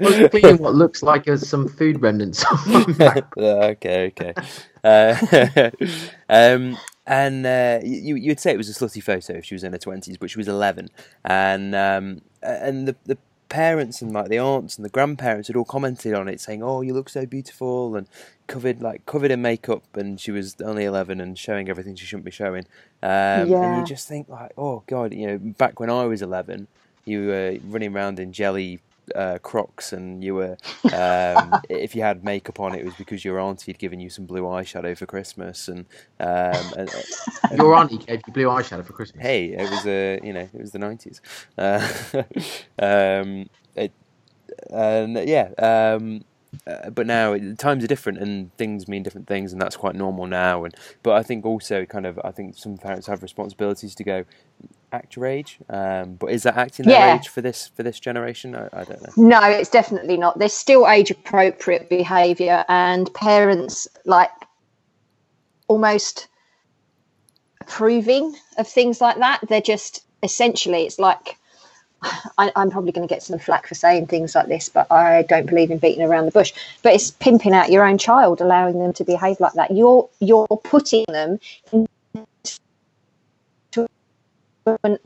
Well, cleaning what looks like some food remnants. on my [laughs] back. okay, okay. Uh, [laughs] um, and uh, you you'd say it was a slutty photo if she was in her twenties, but she was eleven, and um, and the the parents and like the aunts and the grandparents had all commented on it, saying, "Oh, you look so beautiful," and covered like covered in makeup, and she was only eleven and showing everything she shouldn't be showing. Um, And you just think like, "Oh God," you know, back when I was eleven, you were running around in jelly uh, Crocs, and you were um, [laughs] if you had makeup on, it was because your auntie had given you some blue eyeshadow for Christmas, and, um, and Your auntie gave you blue eyeshadow for Christmas. hey, it was a you know it was the nineties, uh, [laughs] um, it, and yeah. Um, uh, but now it- times are different and things mean different things, and that's quite normal now. And but I think also kind of I think some parents have responsibilities to go act your age. Um, but is that acting their Yeah. age for this for this generation? I, I don't know. No, it's definitely not. There's still age appropriate behaviour, and parents like almost approving of things like that. They're just essentially, it's like I, I'm probably going to get some flack for saying things like this, but I don't believe in beating around the bush. But it's pimping out your own child, allowing them to behave like that. You're you're putting them into an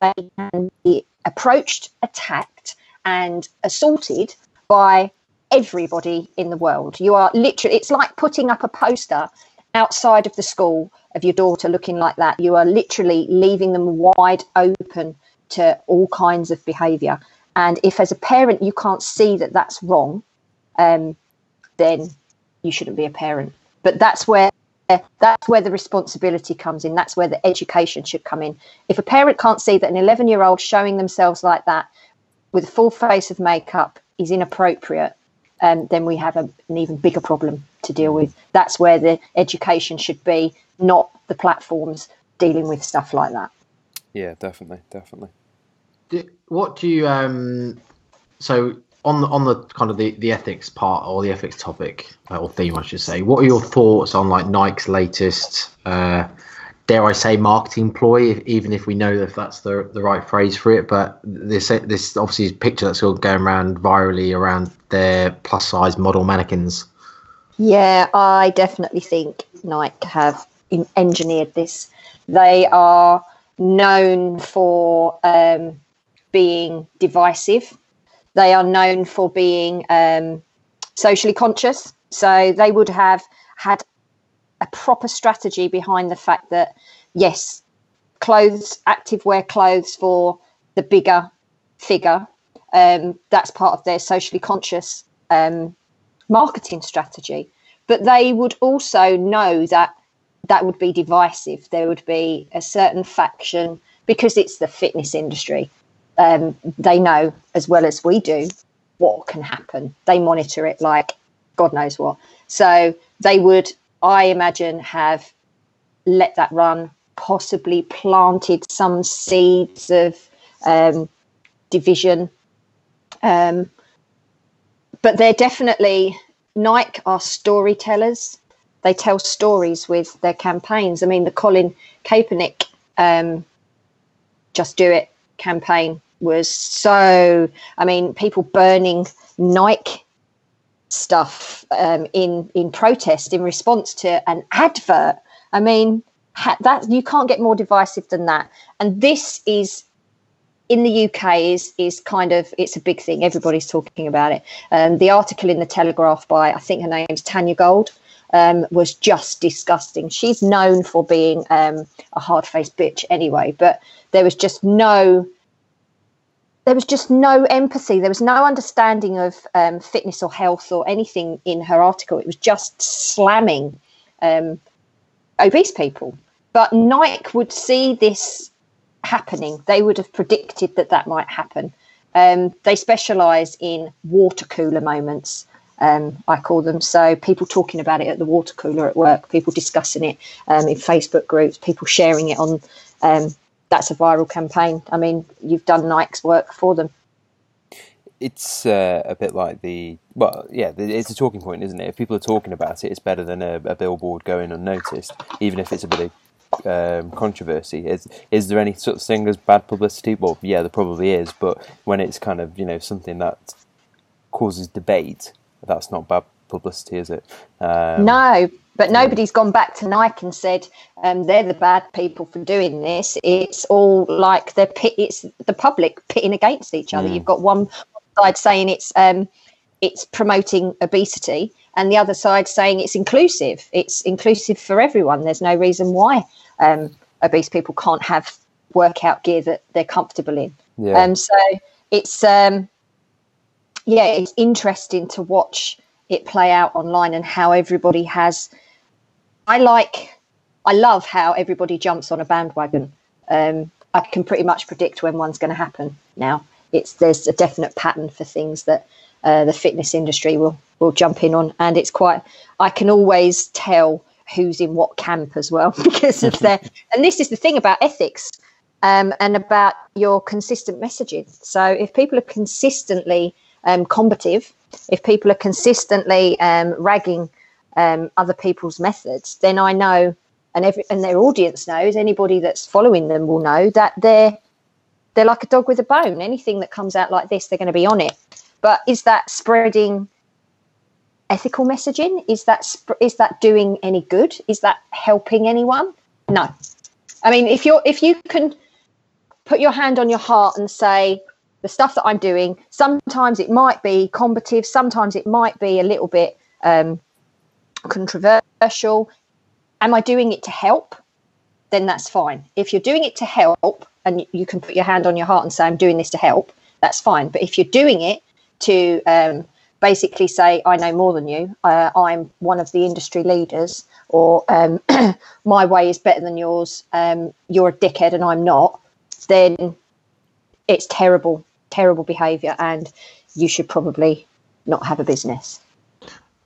they can be approached, attacked, and assaulted by everybody in the world. You are literally, it's like putting up a poster outside of the school of your daughter looking like that. You are literally leaving them wide open to all kinds of behaviour. And if, as a parent, you can't see that that's wrong, um, then you shouldn't be a parent. But that's where that's where the responsibility comes in. That's where the education should come in. If a parent can't see that an 11 year old showing themselves like that with a full face of makeup is inappropriate, um, then we have a, an even bigger problem to deal with. That's where the education should be, not the platforms dealing with stuff like that. Yeah, definitely, definitely. What do you um? So on the on the kind of the, the ethics part or the ethics topic uh, or theme, I should say. What are your thoughts on like Nike's latest? Uh, dare I say marketing ploy? Even if we know if that's the the right phrase for it, but this this obviously is picture that's all going around virally around their plus size model mannequins. Yeah, I definitely think Nike have engineered this. They are known for um, being divisive. They are known for being um, socially conscious. So they would have had a proper strategy behind the fact that, yes, clothes, active wear clothes for the bigger figure, um, that's part of their socially conscious um, marketing strategy. But they would also know that that would be divisive. There would be a certain faction because it's the fitness industry. Um, they know as well as we do what can happen. They monitor it like God knows what. So they would, I imagine, have let that run, possibly planted some seeds of um, division. Um, but they're definitely Nike are storytellers. They tell stories with their campaigns. I mean, the Colin Kaepernick um, "Just Do It" campaign was so. I mean, people burning Nike stuff um, in in protest in response to an advert. I mean, ha- that you can't get more divisive than that. And this is in the UK is is kind of it's a big thing. Everybody's talking about it. Um, the article in the Telegraph by I think her name's Tanya Gold um, was just disgusting. She's known for being um, a hard faced bitch anyway, but there was just no there was just no empathy. There was no understanding of um, fitness or health or anything in her article. It was just slamming um, obese people. But Nike would see this happening. They would have predicted that that might happen. Um, they specialise in water cooler moments. Um, I call them so. People talking about it at the water cooler at work, people discussing it um, in Facebook groups, people sharing it on um, that's a viral campaign. I mean, you've done Nike's work for them. It's uh, a bit like the well, yeah, it's a talking point, isn't it? If people are talking about it, it's better than a, a billboard going unnoticed, even if it's a bit of um, controversy. Is is there any sort of thing as bad publicity? Well, yeah, there probably is, but when it's kind of you know something that causes debate, that's not bad publicity, is it? Um, no, but nobody's gone back to Nike and said um, they're the bad people for doing this. It's all like they're pit, it's the public pitting against each other. Mm. You've got one side saying it's um, it's promoting obesity, and the other side saying it's inclusive. It's inclusive for everyone. There's no reason why um, obese people can't have workout gear that they're comfortable in. Yeah. Um, so it's um, yeah, it's interesting to watch it play out online and how everybody has I like, I love how everybody jumps on a bandwagon. Um, I can pretty much predict when one's going to happen now. It's there's a definite pattern for things that uh, the fitness industry will will jump in on, and it's quite. I can always tell who's in what camp as well [laughs] because of their. and this is the thing about ethics um, and about your consistent messaging. So if people are consistently um, combative, if people are consistently um, ragging um, other people's methods, then I know, and every and their audience knows, anybody that's following them will know that they're they're like a dog with a bone. Anything that comes out like this, they're going to be on it. But is that spreading ethical messaging? Is that sp- is that doing any good? Is that helping anyone? No. I mean, if you're if you can put your hand on your heart and say the stuff that I'm doing, sometimes it might be combative, sometimes it might be a little bit um, controversial. Am I doing it to help? Then that's fine. If you're doing it to help and you can put your hand on your heart and say, I'm doing this to help, that's fine. But if you're doing it to um, basically say, I know more than you, uh, I'm one of the industry leaders, or um, [clears throat] my way is better than yours, um, you're a dickhead and I'm not, then it's terrible, terrible behaviour, and you should probably not have a business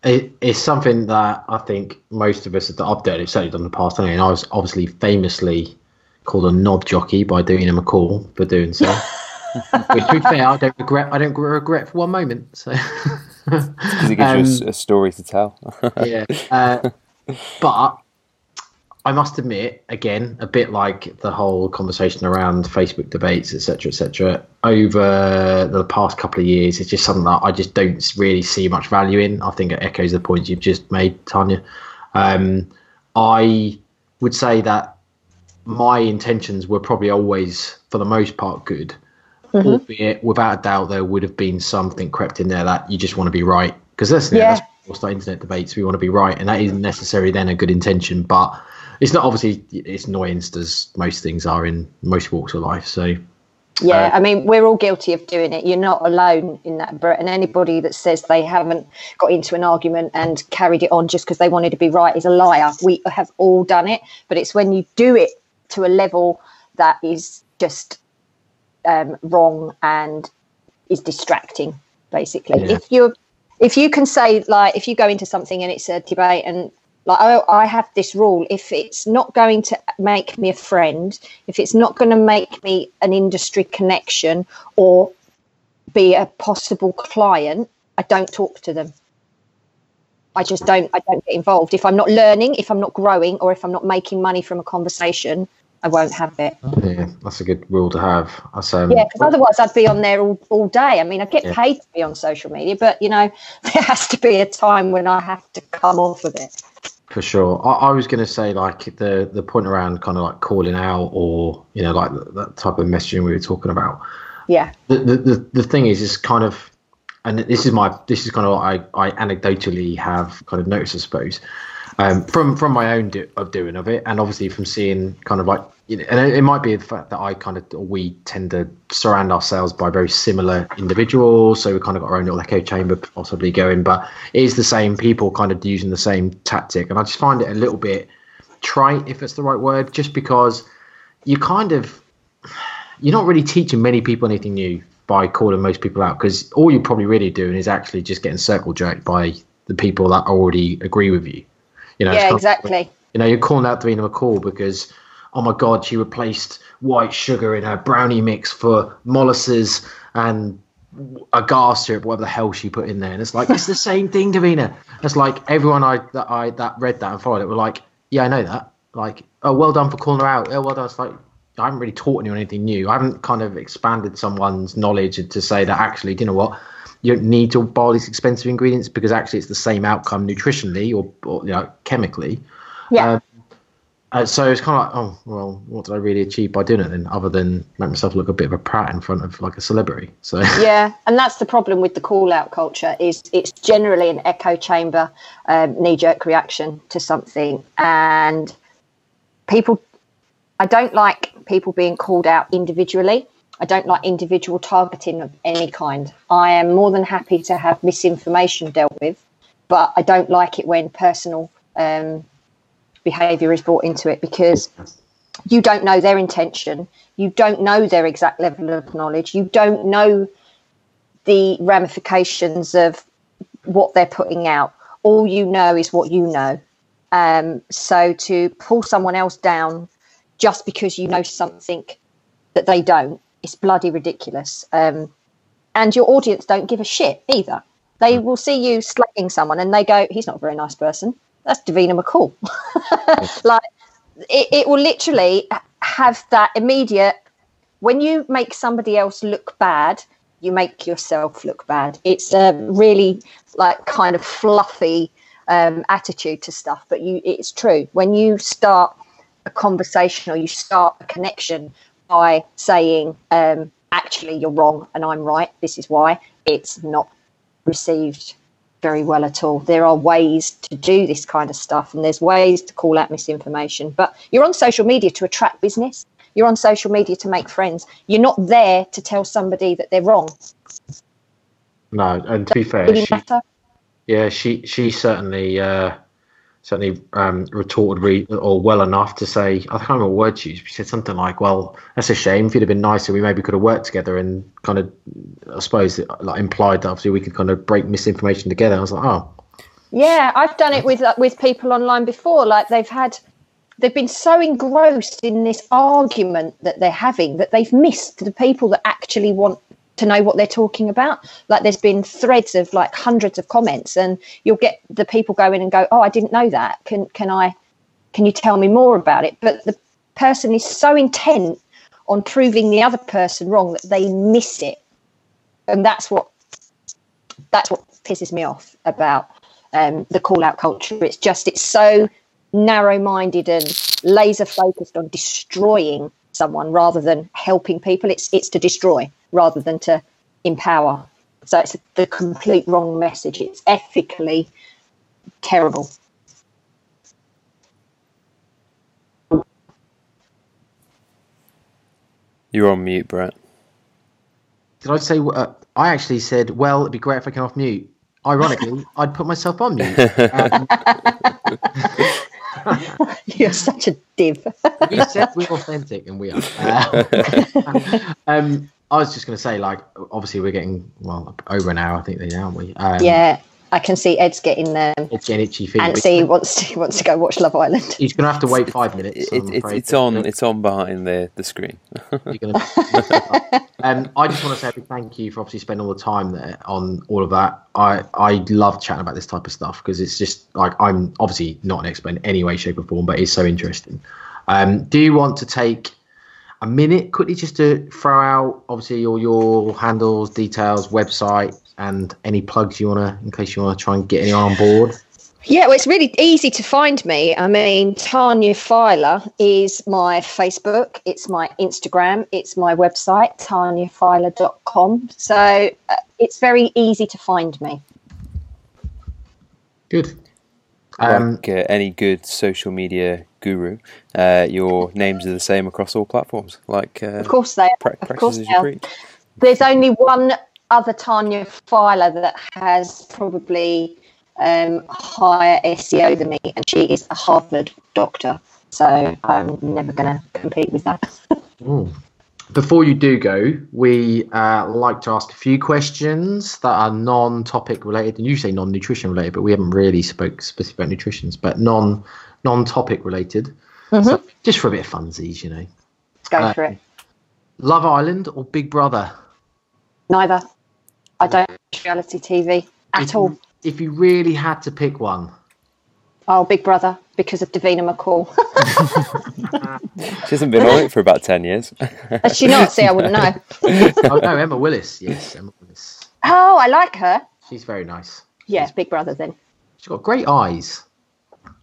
it, it's something that I think most of us that I've done, it's certainly done in the past. I mean, I was obviously famously called a knob jockey by doing him a call for doing so. [laughs] Which, to be fair, I don't regret. I don't regret for one moment. So, because it gives um, you a, [laughs] a, story to tell. yeah, uh, but I must admit, again, a bit like the whole conversation around Facebook debates, etc., etc. over the past couple of years, it's just something that I just don't really see much value in. I think it echoes the point you've just made, Tanya. Um, I would say that my intentions were probably always, for the most part, good. Mm-hmm. Albeit, without a doubt, there would have been something crept in there that you just want to be right because that's, yeah. That's what's internet debates. We want to be right, and that isn't necessarily then a good intention, but it's not obviously it's annoyance as most things are in most walks of life. So Yeah, Uh, I mean, we're all guilty of doing it. You're not alone in that, Brett. And anybody that says they haven't got into an argument and carried it on just because they wanted to be right is a liar. We have all done it, but it's when you do it to a level that is just um, wrong and is distracting, basically. Yeah. If you're, if you can say like, if you go into something and it's a debate and like oh i have this rule. If it's not going to make me a friend if it's not going to make me an industry connection or be a possible client i don't talk to them. I just don't i don't get involved. If i'm not learning if i'm not growing or if i'm not making money from a conversation i won't have it. Yeah, that's a good rule to have. That's, um, yeah because otherwise i'd be on there all, all day. I mean i get Yeah. paid to be on social media but you know [laughs] there has to be a time when i have to come off of it For sure. I, I was going to say like the the point around kind of like calling out or you know like that, that type of messaging we were talking about. yeah The, the the the thing is is kind of, and this is my this is kind of what I I anecdotally have kind of noticed I suppose, um, from from my own do, of doing of it, and obviously from seeing kind of like you know, and it, it might be the fact that I kind of we tend to surround ourselves by very similar individuals, so we kind of got our own little echo chamber possibly going, but it is the same people kind of using the same tactic, and I just find it a little bit trite if it's the right word, just because you kind of you're not really teaching many people anything new by calling most people out because all you're probably really doing is actually just getting circle jerked by the people that already agree with you. You know, yeah exactly you know, you're calling out Davina McCall because, oh my God, she replaced white sugar in her brownie mix for molasses and a agave syrup, whatever the hell she put in there. And it's like, it's the [laughs] same thing, Davina. It's like everyone I that I that read that and followed it were like, yeah, I know that. Like, oh, well done for calling her out. Oh, well done. It's like, I haven't really taught anyone anything new. I haven't kind of expanded someone's knowledge to say that actually, do you know what? You don't need to buy all these expensive ingredients because actually it's the same outcome nutritionally or, or you know, chemically. yeah Um, uh, so it's kind of like, oh, well, what did I really achieve by doing it then, other than make myself look a bit of a prat in front of like a celebrity? So [laughs] yeah and that's the problem with the call out culture is it's generally an echo chamber um, knee-jerk reaction to something and people i don't like people being called out individually i don't like individual targeting of any kind. I am more than happy to have misinformation dealt with but i don't like it when personal um, behavior is brought into it because you don't know their intention. You don't know their exact level of knowledge. You don't know the ramifications of what they're putting out. All you know is what you know. Um, so to pull someone else down just because you know something that they don't is bloody ridiculous. Um, and your audience don't give a shit either. They will see you slagging someone and they go he's not a very nice person. That's davina mccall. [laughs] Like it, it will literally have that immediate when you make somebody else look bad you make yourself look bad. It's a really like kind of fluffy um, attitude to stuff but you it's true. When you start a conversation or you start a connection by saying um, actually you're wrong and i'm right this is why it's not received very well at all. There are ways to do this kind of stuff, and there's ways to call out misinformation. But you're on social media to attract business. You're on social media to make friends. You're not there to tell somebody that they're wrong. no, and to be fair, Really she, yeah, she she certainly uh, certainly um, retorted re- or well enough to say I can't remember what word she used. She said something like, "Well, that's a shame. If you'd have been nicer, we maybe could have worked together." And kind of, I suppose, like implied that obviously we could kind of break misinformation together. I was like, "Oh, Yeah, I've done it with uh, with people online before. Like they've had, they've been so engrossed in this argument that they're having that they've missed the people that actually want to know what they're talking about. Like there's been threads of like hundreds of comments, and you'll get the people go in and go, "Oh, I didn't know that. Can can I? Can you tell me more about it?" But the person is so intent on proving the other person wrong that they miss it, and that's what that's what pisses me off about um, the call out culture. It's just it's so narrow minded and laser focused on destroying someone rather than helping people. It's it's to destroy rather than to empower. So it's the complete wrong message. It's ethically terrible. You're on mute, Brett. Did I say? Uh, I actually said, "Well, it'd be great if I can off mute." Ironically, [laughs] I'd put myself on mute. Um, [laughs] [laughs] You're such a div. [laughs] you said we're authentic, and we are. Uh, [laughs] um, I was just going to say, like, obviously, we're getting well over an hour, I think, now, aren't we? Um, yeah, I can see Ed's getting there. It's getting itchy feet. and see wants to wants to go watch Love Island. He's going to have to wait five [laughs] minutes. It, it, afraid. it's on. It's on behind the the screen. [laughs] You're gonna... um, I just want to say a big thank you for obviously spending all the time there on all of that. I I love chatting about this type of stuff because it's just like I'm obviously not an expert in any way, shape, or form, but it's so interesting. Um, do you want to take a minute quickly just to throw out obviously all your handles, details, website, and any plugs you want to in case you want to try and get anyone on board? Yeah, well, it's really easy to find me. I mean, Tanya Filer is my Facebook, it's my Instagram, it's my website, tanyafiler.com. So uh, it's very easy to find me. Good. Um, like uh, any good social media guru, uh, your names are the same across all platforms. Like uh, Of course, they pra- Of course, they are. There's only one other Tanya Filer that has probably um, higher SEO than me, and she is a Harvard doctor. So I'm never going to compete with that. [laughs] Before you do go, we uh, like to ask a few questions that are non-topic related, and you say non-nutrition related, but we haven't really spoke specific about nutrition, but non non-topic related. So just for a bit of funsies, you know. Let's go Uh, for it. Love Island or Big Brother? Neither. I don't watch reality TV at If all. If you really had to pick one, Oh, Big Brother because of Davina McCall. She hasn't been on it for about ten years. [laughs] Does she not? See, I wouldn't know. [laughs] oh no, Emma Willis. Yes, Emma Willis. Oh, I like her. She's very nice. Yeah, Big Brother then. She's got great eyes.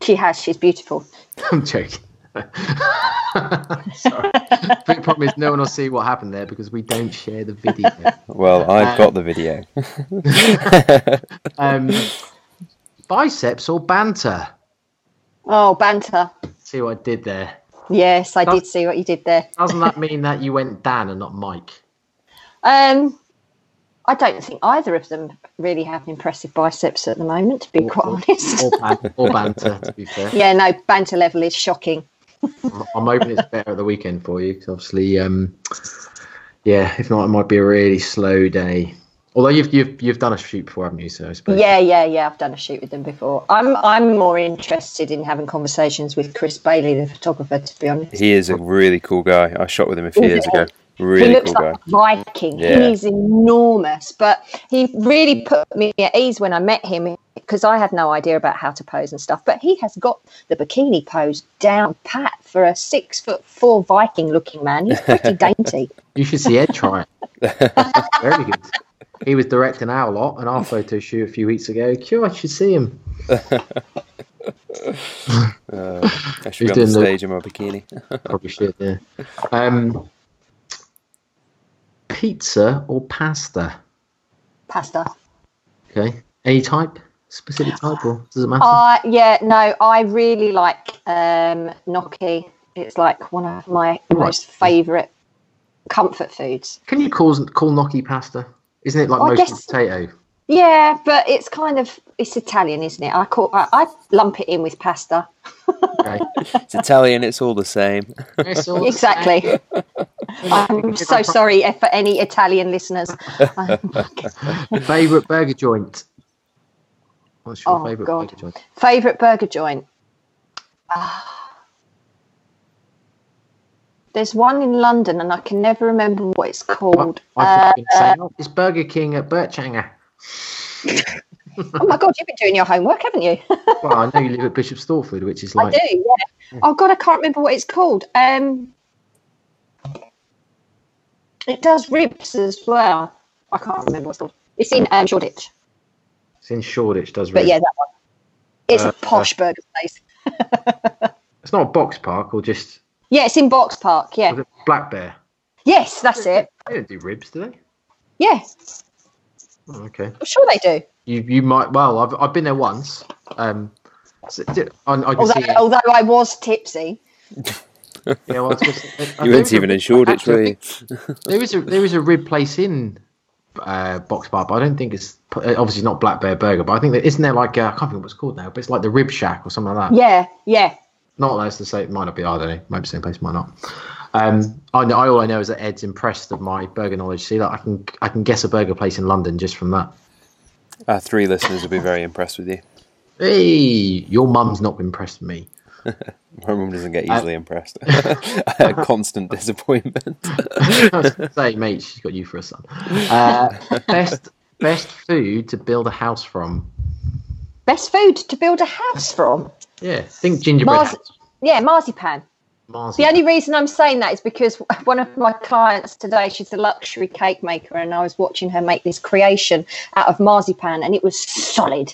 She has. She's beautiful. [laughs] I'm joking. [laughs] Sorry. [laughs] Big problem is no one will see what happened there because we don't share the video. well, I've got the video. [laughs] Um, biceps or banter? Oh, banter. See what I did there. Yes, I did see what you did there. Doesn't that mean that you went Dan and not Mike? Um, I don't think either of them really have impressive biceps at the moment, to be quite honest. Or, ban- or banter, to be fair. Yeah, no, banter level is shocking. [laughs] I'm hoping it's better at the weekend for you because obviously, um, yeah, if not, it might be a really slow day. Although you've you've you've done a shoot before, haven't you? So I suppose. Yeah, yeah, yeah. I've done a shoot with them before. I'm I'm more interested in having conversations with Chris Bailey, the photographer, to be honest. He is a really cool guy. I shot with him a few years ago. he Really looks cool guy. like a Viking. Yeah. He's enormous, but he really put me at ease when I met him because I had no idea about how to pose and stuff. But he has got the bikini pose down pat for a six foot four Viking looking man. He's pretty [laughs] dainty. You should see Ed try it. [laughs] Very good. He was directing our lot and our photo shoot a few weeks ago. Q, I should see him. [laughs] Uh, I should He's be on the doing the- stage in my bikini. Probably should, yeah. Um, pizza or pasta? Pasta. Okay. Any type? Specific type or does it matter? Uh, yeah, no, I really like um, gnocchi. It's like one of my most favourite comfort foods. Can you call call gnocchi pasta? Isn't it like I most guess- potato? Yeah, but it's kind of it's Italian, isn't it? I call I, I lump it in with pasta. Okay. [laughs] It's Italian. It's all the same. It's all- [laughs] Exactly. [laughs] I'm so sorry for any Italian listeners. Favorite burger joint? What's your Oh, favorite God. burger joint? Favorite burger joint. Ah. There's one in London, and I can never remember what it's called. I Uh, you were say, oh, it's Burger King at Birchanger. [laughs] oh my god, you've been doing your homework, haven't you? [laughs] Well, I know you live at Bishop Stortford, which is like. I do. Yeah. Oh god, I can't remember what it's called. Um, it does ribs as well. I can't remember what it's called. It's in um, Shoreditch, it's in Shoreditch, does but yeah, that one. It's Uh, a posh burger place. [laughs] It's not a box park or just Yeah, it's in Box Park. Yeah. was it Black Bear. Yes, that's it. They don't do ribs, do they? Yeah. Oh, okay. I'm sure they do. You you might well. I've I've been there once. Um, so, I, I Although, see. although I was tipsy. Yeah, well, I was gonna say- uh, You weren't even in Shoreditch, actually, I were you? think There is a there is a rib place in uh, Box Bar, but I don't think it's obviously not Black Bear Burger. But I think that isn't there like uh, I can't think what it's called now, but it's like the Rib Shack or something like that. Yeah, yeah. Not that's to say it might not be. I don't know. Might be the same place, might not. Um, I know. I, all I know is that Ed's impressed of my burger knowledge. See, that I can I can guess a burger place in London just from that. Our three listeners will be very impressed with you. Hey, your mum's not impressed with me. [laughs] My mum doesn't get Uh, easily impressed. [laughs] Constant disappointment. I was gonna say, mate, she's got you for a son. Uh, best best food to build a house from. Best food to build a house from. Yeah, think gingerbread Mars- house. Yeah, marzipan. Mars- The only reason I'm saying that is because [laughs] one of my clients today, she's a luxury cake maker, and I was watching her make this creation out of marzipan, and it was solid.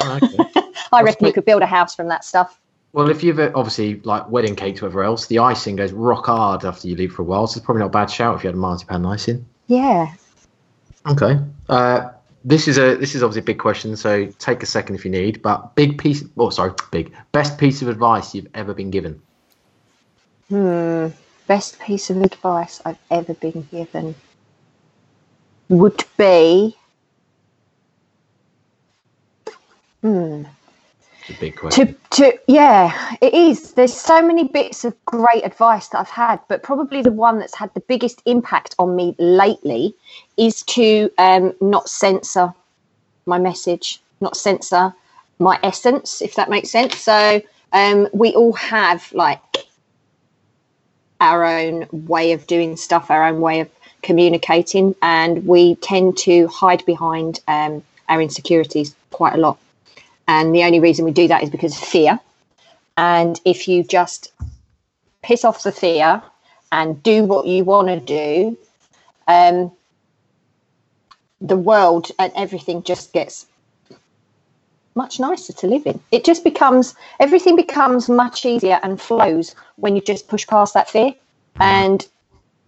Oh, okay. [laughs] I reckon you could build a house from that stuff. Well, if you've uh, obviously like wedding cakes, whatever else, the icing goes rock hard after you leave for a while. So it's probably not a bad shout if you had a marzipan icing. Yeah. Okay. Uh, this is a this is obviously a big question, so take a second if you need. But big piece, oh sorry, big best piece of advice you've ever been given. Hmm. Best piece of advice I've ever been given would be. Hmm. Big question. to to yeah it is. There's so many bits of great advice that i've had but probably the one that's had the biggest impact on me lately is to um, not censor my message not censor my essence if that makes sense. So um, we all have like our own way of doing stuff our own way of communicating and we tend to hide behind um, our insecurities quite a lot and the only reason we do that is because of fear. And if you just piss off the fear and do what you want to do, um, the world and everything just gets much nicer to live in. It just becomes, everything becomes much easier and flows when you just push past that fear. And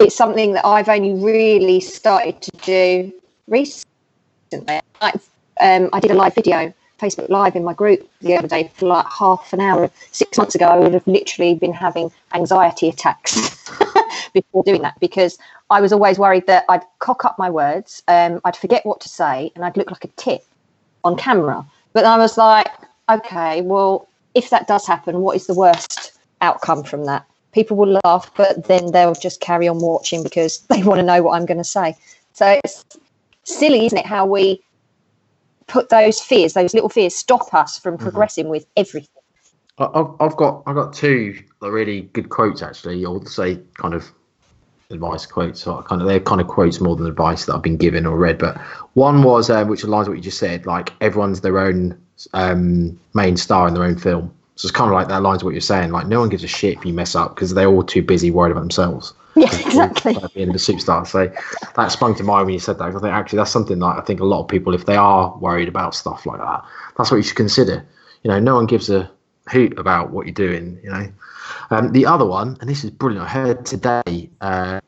it's something that I've only really started to do recently. Like, um, I did a live video Facebook Live in my group the other day for like half an hour. Six months ago, I would have literally been having anxiety attacks [laughs] before doing that because I was always worried that I'd cock up my words, um, I'd forget what to say, and I'd look like a tit on camera. But I was like, okay, well, if that does happen, what is the worst outcome from that? People will laugh, but then they'll just carry on watching because [laughs] they want to know what I'm going to say. So it's silly, isn't it? How we put those fears, those little fears, stop us from progressing with everything. I- I've, I've got I've got two really good quotes actually, or say kind of advice quotes. So I kind of they're kind of quotes more than advice that I've been given or read. But one was um, which aligns with what you just said. Like everyone's their own um, main star in their own film. So it's kind of like that aligns with what you're saying. Like no one gives a shit if you mess up because they're all too busy worried about themselves. [laughs] Yeah, exactly. Being the superstar. So that sprung to mind when you said that. I think actually that's something that I think a lot of people, if they are worried about stuff like that, that's what you should consider. You know, no one gives a hoot about what you're doing. You know, um, the other one, and this is brilliant. I heard today. Uh,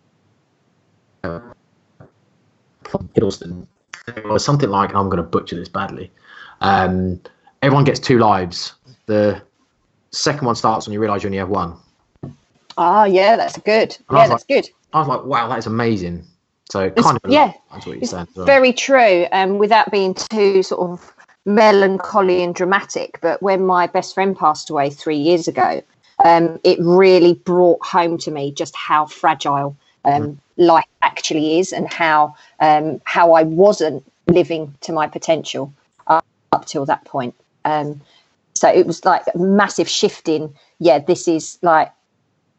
from Hiddleston, was something like, I'm going to butcher this badly. Um, everyone gets two lives. The second one starts when you realise you only have one. Ah, yeah, that's good. And Yeah, that's good. I was like, wow, that is amazing. So it It's- of yeah, that's what you're It's saying. well. very true, um, without being too sort of melancholy and dramatic. But when my best friend passed away three years ago, um, it really brought home to me just how fragile um, life actually is, and how um, how I wasn't living to my potential up, up till that point. Um, so it was like a massive shift in. Yeah, this is like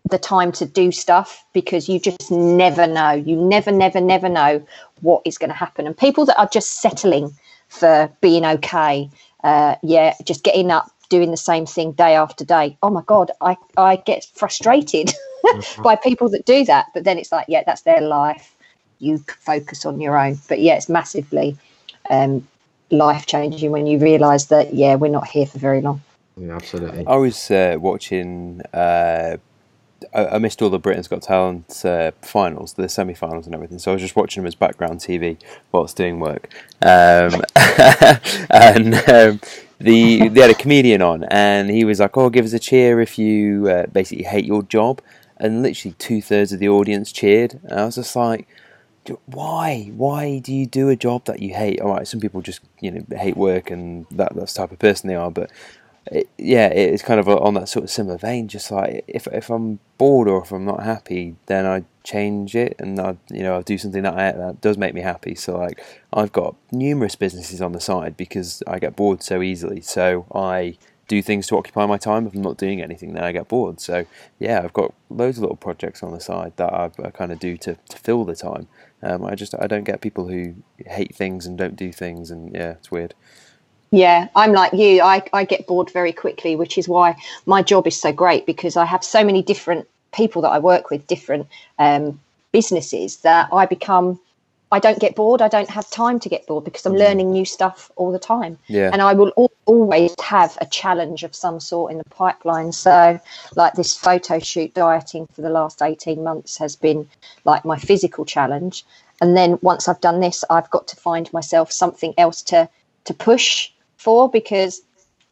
the time to do stuff because you just never know. You never, never, never know what is going to happen. And people that are just settling for being okay, uh, yeah, just getting up, doing the same thing day after day. Oh my God, I, I get frustrated [laughs] by people that do that. But then it's like, yeah, that's their life. You focus on your own. But yeah, it's massively um, life changing when you realize that, yeah, we're not here for very long. Yeah, absolutely. I was uh, watching uh, I, I missed all the Britain's Got Talent uh, finals, the semi-finals and everything. So I was just watching them as background TV whilst doing work. Um, [laughs] and um, the they had a comedian on, and he was like, "Oh, give us a cheer if you uh, basically hate your job." And literally two thirds of the audience cheered. And I was just like, "Why? Why do you do a job that you hate?" All right, some people just you know hate work, and that that's the type of person they are, but it, yeah, it's kind of on that sort of similar vein. Just like if if I'm bored or if I'm not happy, then I change it and I you know I do something that I, that does make me happy. So like I've got numerous businesses on the side because I get bored so easily. So I do things to occupy my time. If I'm not doing anything, then I get bored. So yeah, I've got loads of little projects on the side that I, I kind of do to, to fill the time. Um, I just I don't get people who hate things and don't do things, and yeah, it's weird. Yeah, I'm like you. I, I get bored very quickly, which is why my job is so great because I have so many different people that I work with, different um, businesses that I become. I don't get bored. I don't have time to get bored because I'm learning new stuff all the time. Yeah. And I will al- always have a challenge of some sort in the pipeline. So, like this photo shoot dieting for the last 18 months has been like my physical challenge. And then once I've done this, I've got to find myself something else to to push for because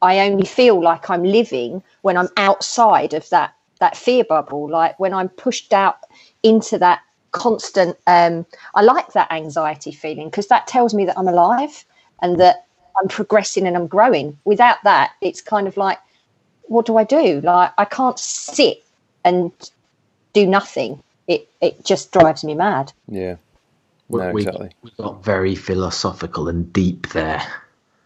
I only feel like I'm living when I'm outside of that that fear bubble. Like when I'm pushed out into that constant. Um, I like that anxiety feeling because that tells me that I'm alive and that I'm progressing and I'm growing. Without that, it's kind of like, what do I do? Like I can't sit and do nothing. It it just drives me mad. Yeah. We, No, we- exactly. we got very philosophical and deep there.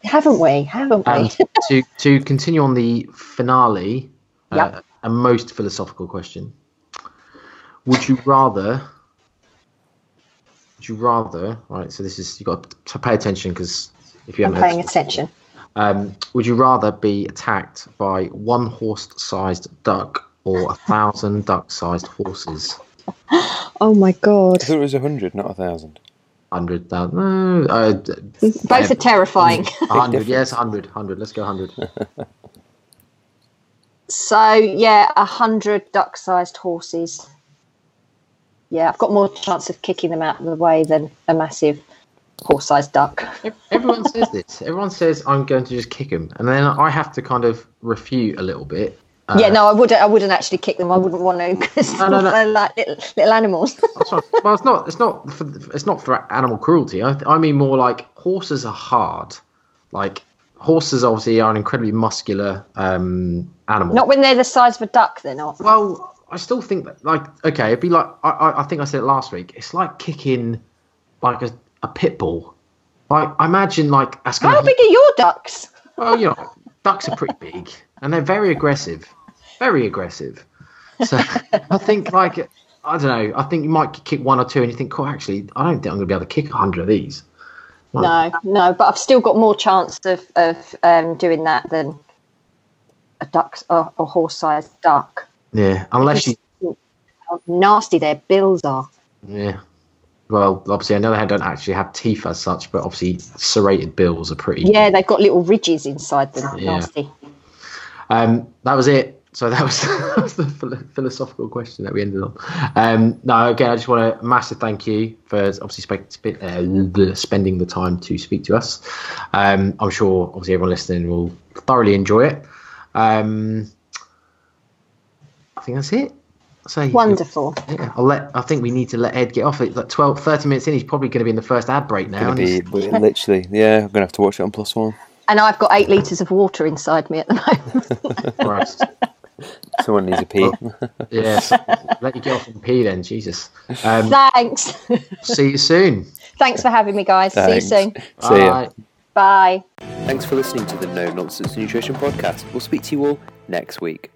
Haven't we? Haven't we? And to to continue on the finale, uh, a most philosophical question: Would you rather? Would you rather? Right. So this is you got to pay attention because if you I'm paying heard- attention. Um, would you rather be attacked by one horse-sized duck or a thousand duck-sized horses? [laughs] Oh my god! I thought it was a hundred, not a thousand. Hundred thousand? No, uh, d- Both are terrifying. [laughs] hundred. Yes, hundred. Hundred. Let's go hundred. So yeah, a hundred duck-sized horses. Yeah, I've got more chance of kicking them out of the way than a massive horse-sized duck. Everyone says this. Everyone says I'm going to just kick them, and then I have to kind of refute a little bit. Uh, yeah, no, I wouldn't. I wouldn't actually kick them. I wouldn't want to because No, no, [laughs] no. they're like little, little animals. [laughs] that's well, it's not. It's not. For, it's not for animal cruelty. I, I mean more like horses are hard. Like horses, obviously, are an incredibly muscular um, animal. not when they're the size of a duck. They're not. Well, I still think that, like, okay, it'd be like, I, I, I think I said it last week. It's like kicking, like a, a pit bull. Like, I imagine, like, that's How big are your ducks? Well, you know, ducks are pretty big, and they're very aggressive, very aggressive. So [laughs] I think, like, I don't know. I think you might kick one or two, and you think, oh, actually, I don't think I'm going to be able to kick a hundred of these. No, no, but I've still got more chance of of um, doing that than a duck or a horse-sized duck. Yeah, unless you. How nasty their bills are. Yeah. Well, obviously, I know they don't actually have teeth as such, but obviously, serrated bills are pretty. Yeah, they've got little ridges inside them. Yeah. Nasty. Um, that was it. So that was, [laughs] that was the philosophical question that we ended on. Um, no, again, I just want a massive thank you for obviously spe- spe- uh, the- spending the time to speak to us. Um, I'm sure obviously everyone listening will thoroughly enjoy it. Um, I think that's it. So Wonderful. Yeah, I'll let. I think we need to let Ed get off it. Like 12, 30 minutes in, he's probably going to be in the first ad break now. Be he's- literally, yeah. I'm gonna have to watch it on plus one. And I've got eight litres of water inside me at the moment. [laughs] Christ. Someone needs a pee. Yes, let you get off and pee then, Jesus. Um, Thanks. see you soon. Thanks for having me, guys. See you soon. See ya. Bye. Bye. Thanks for listening to the No Nonsense Nutrition Podcast. We'll speak to you all next week.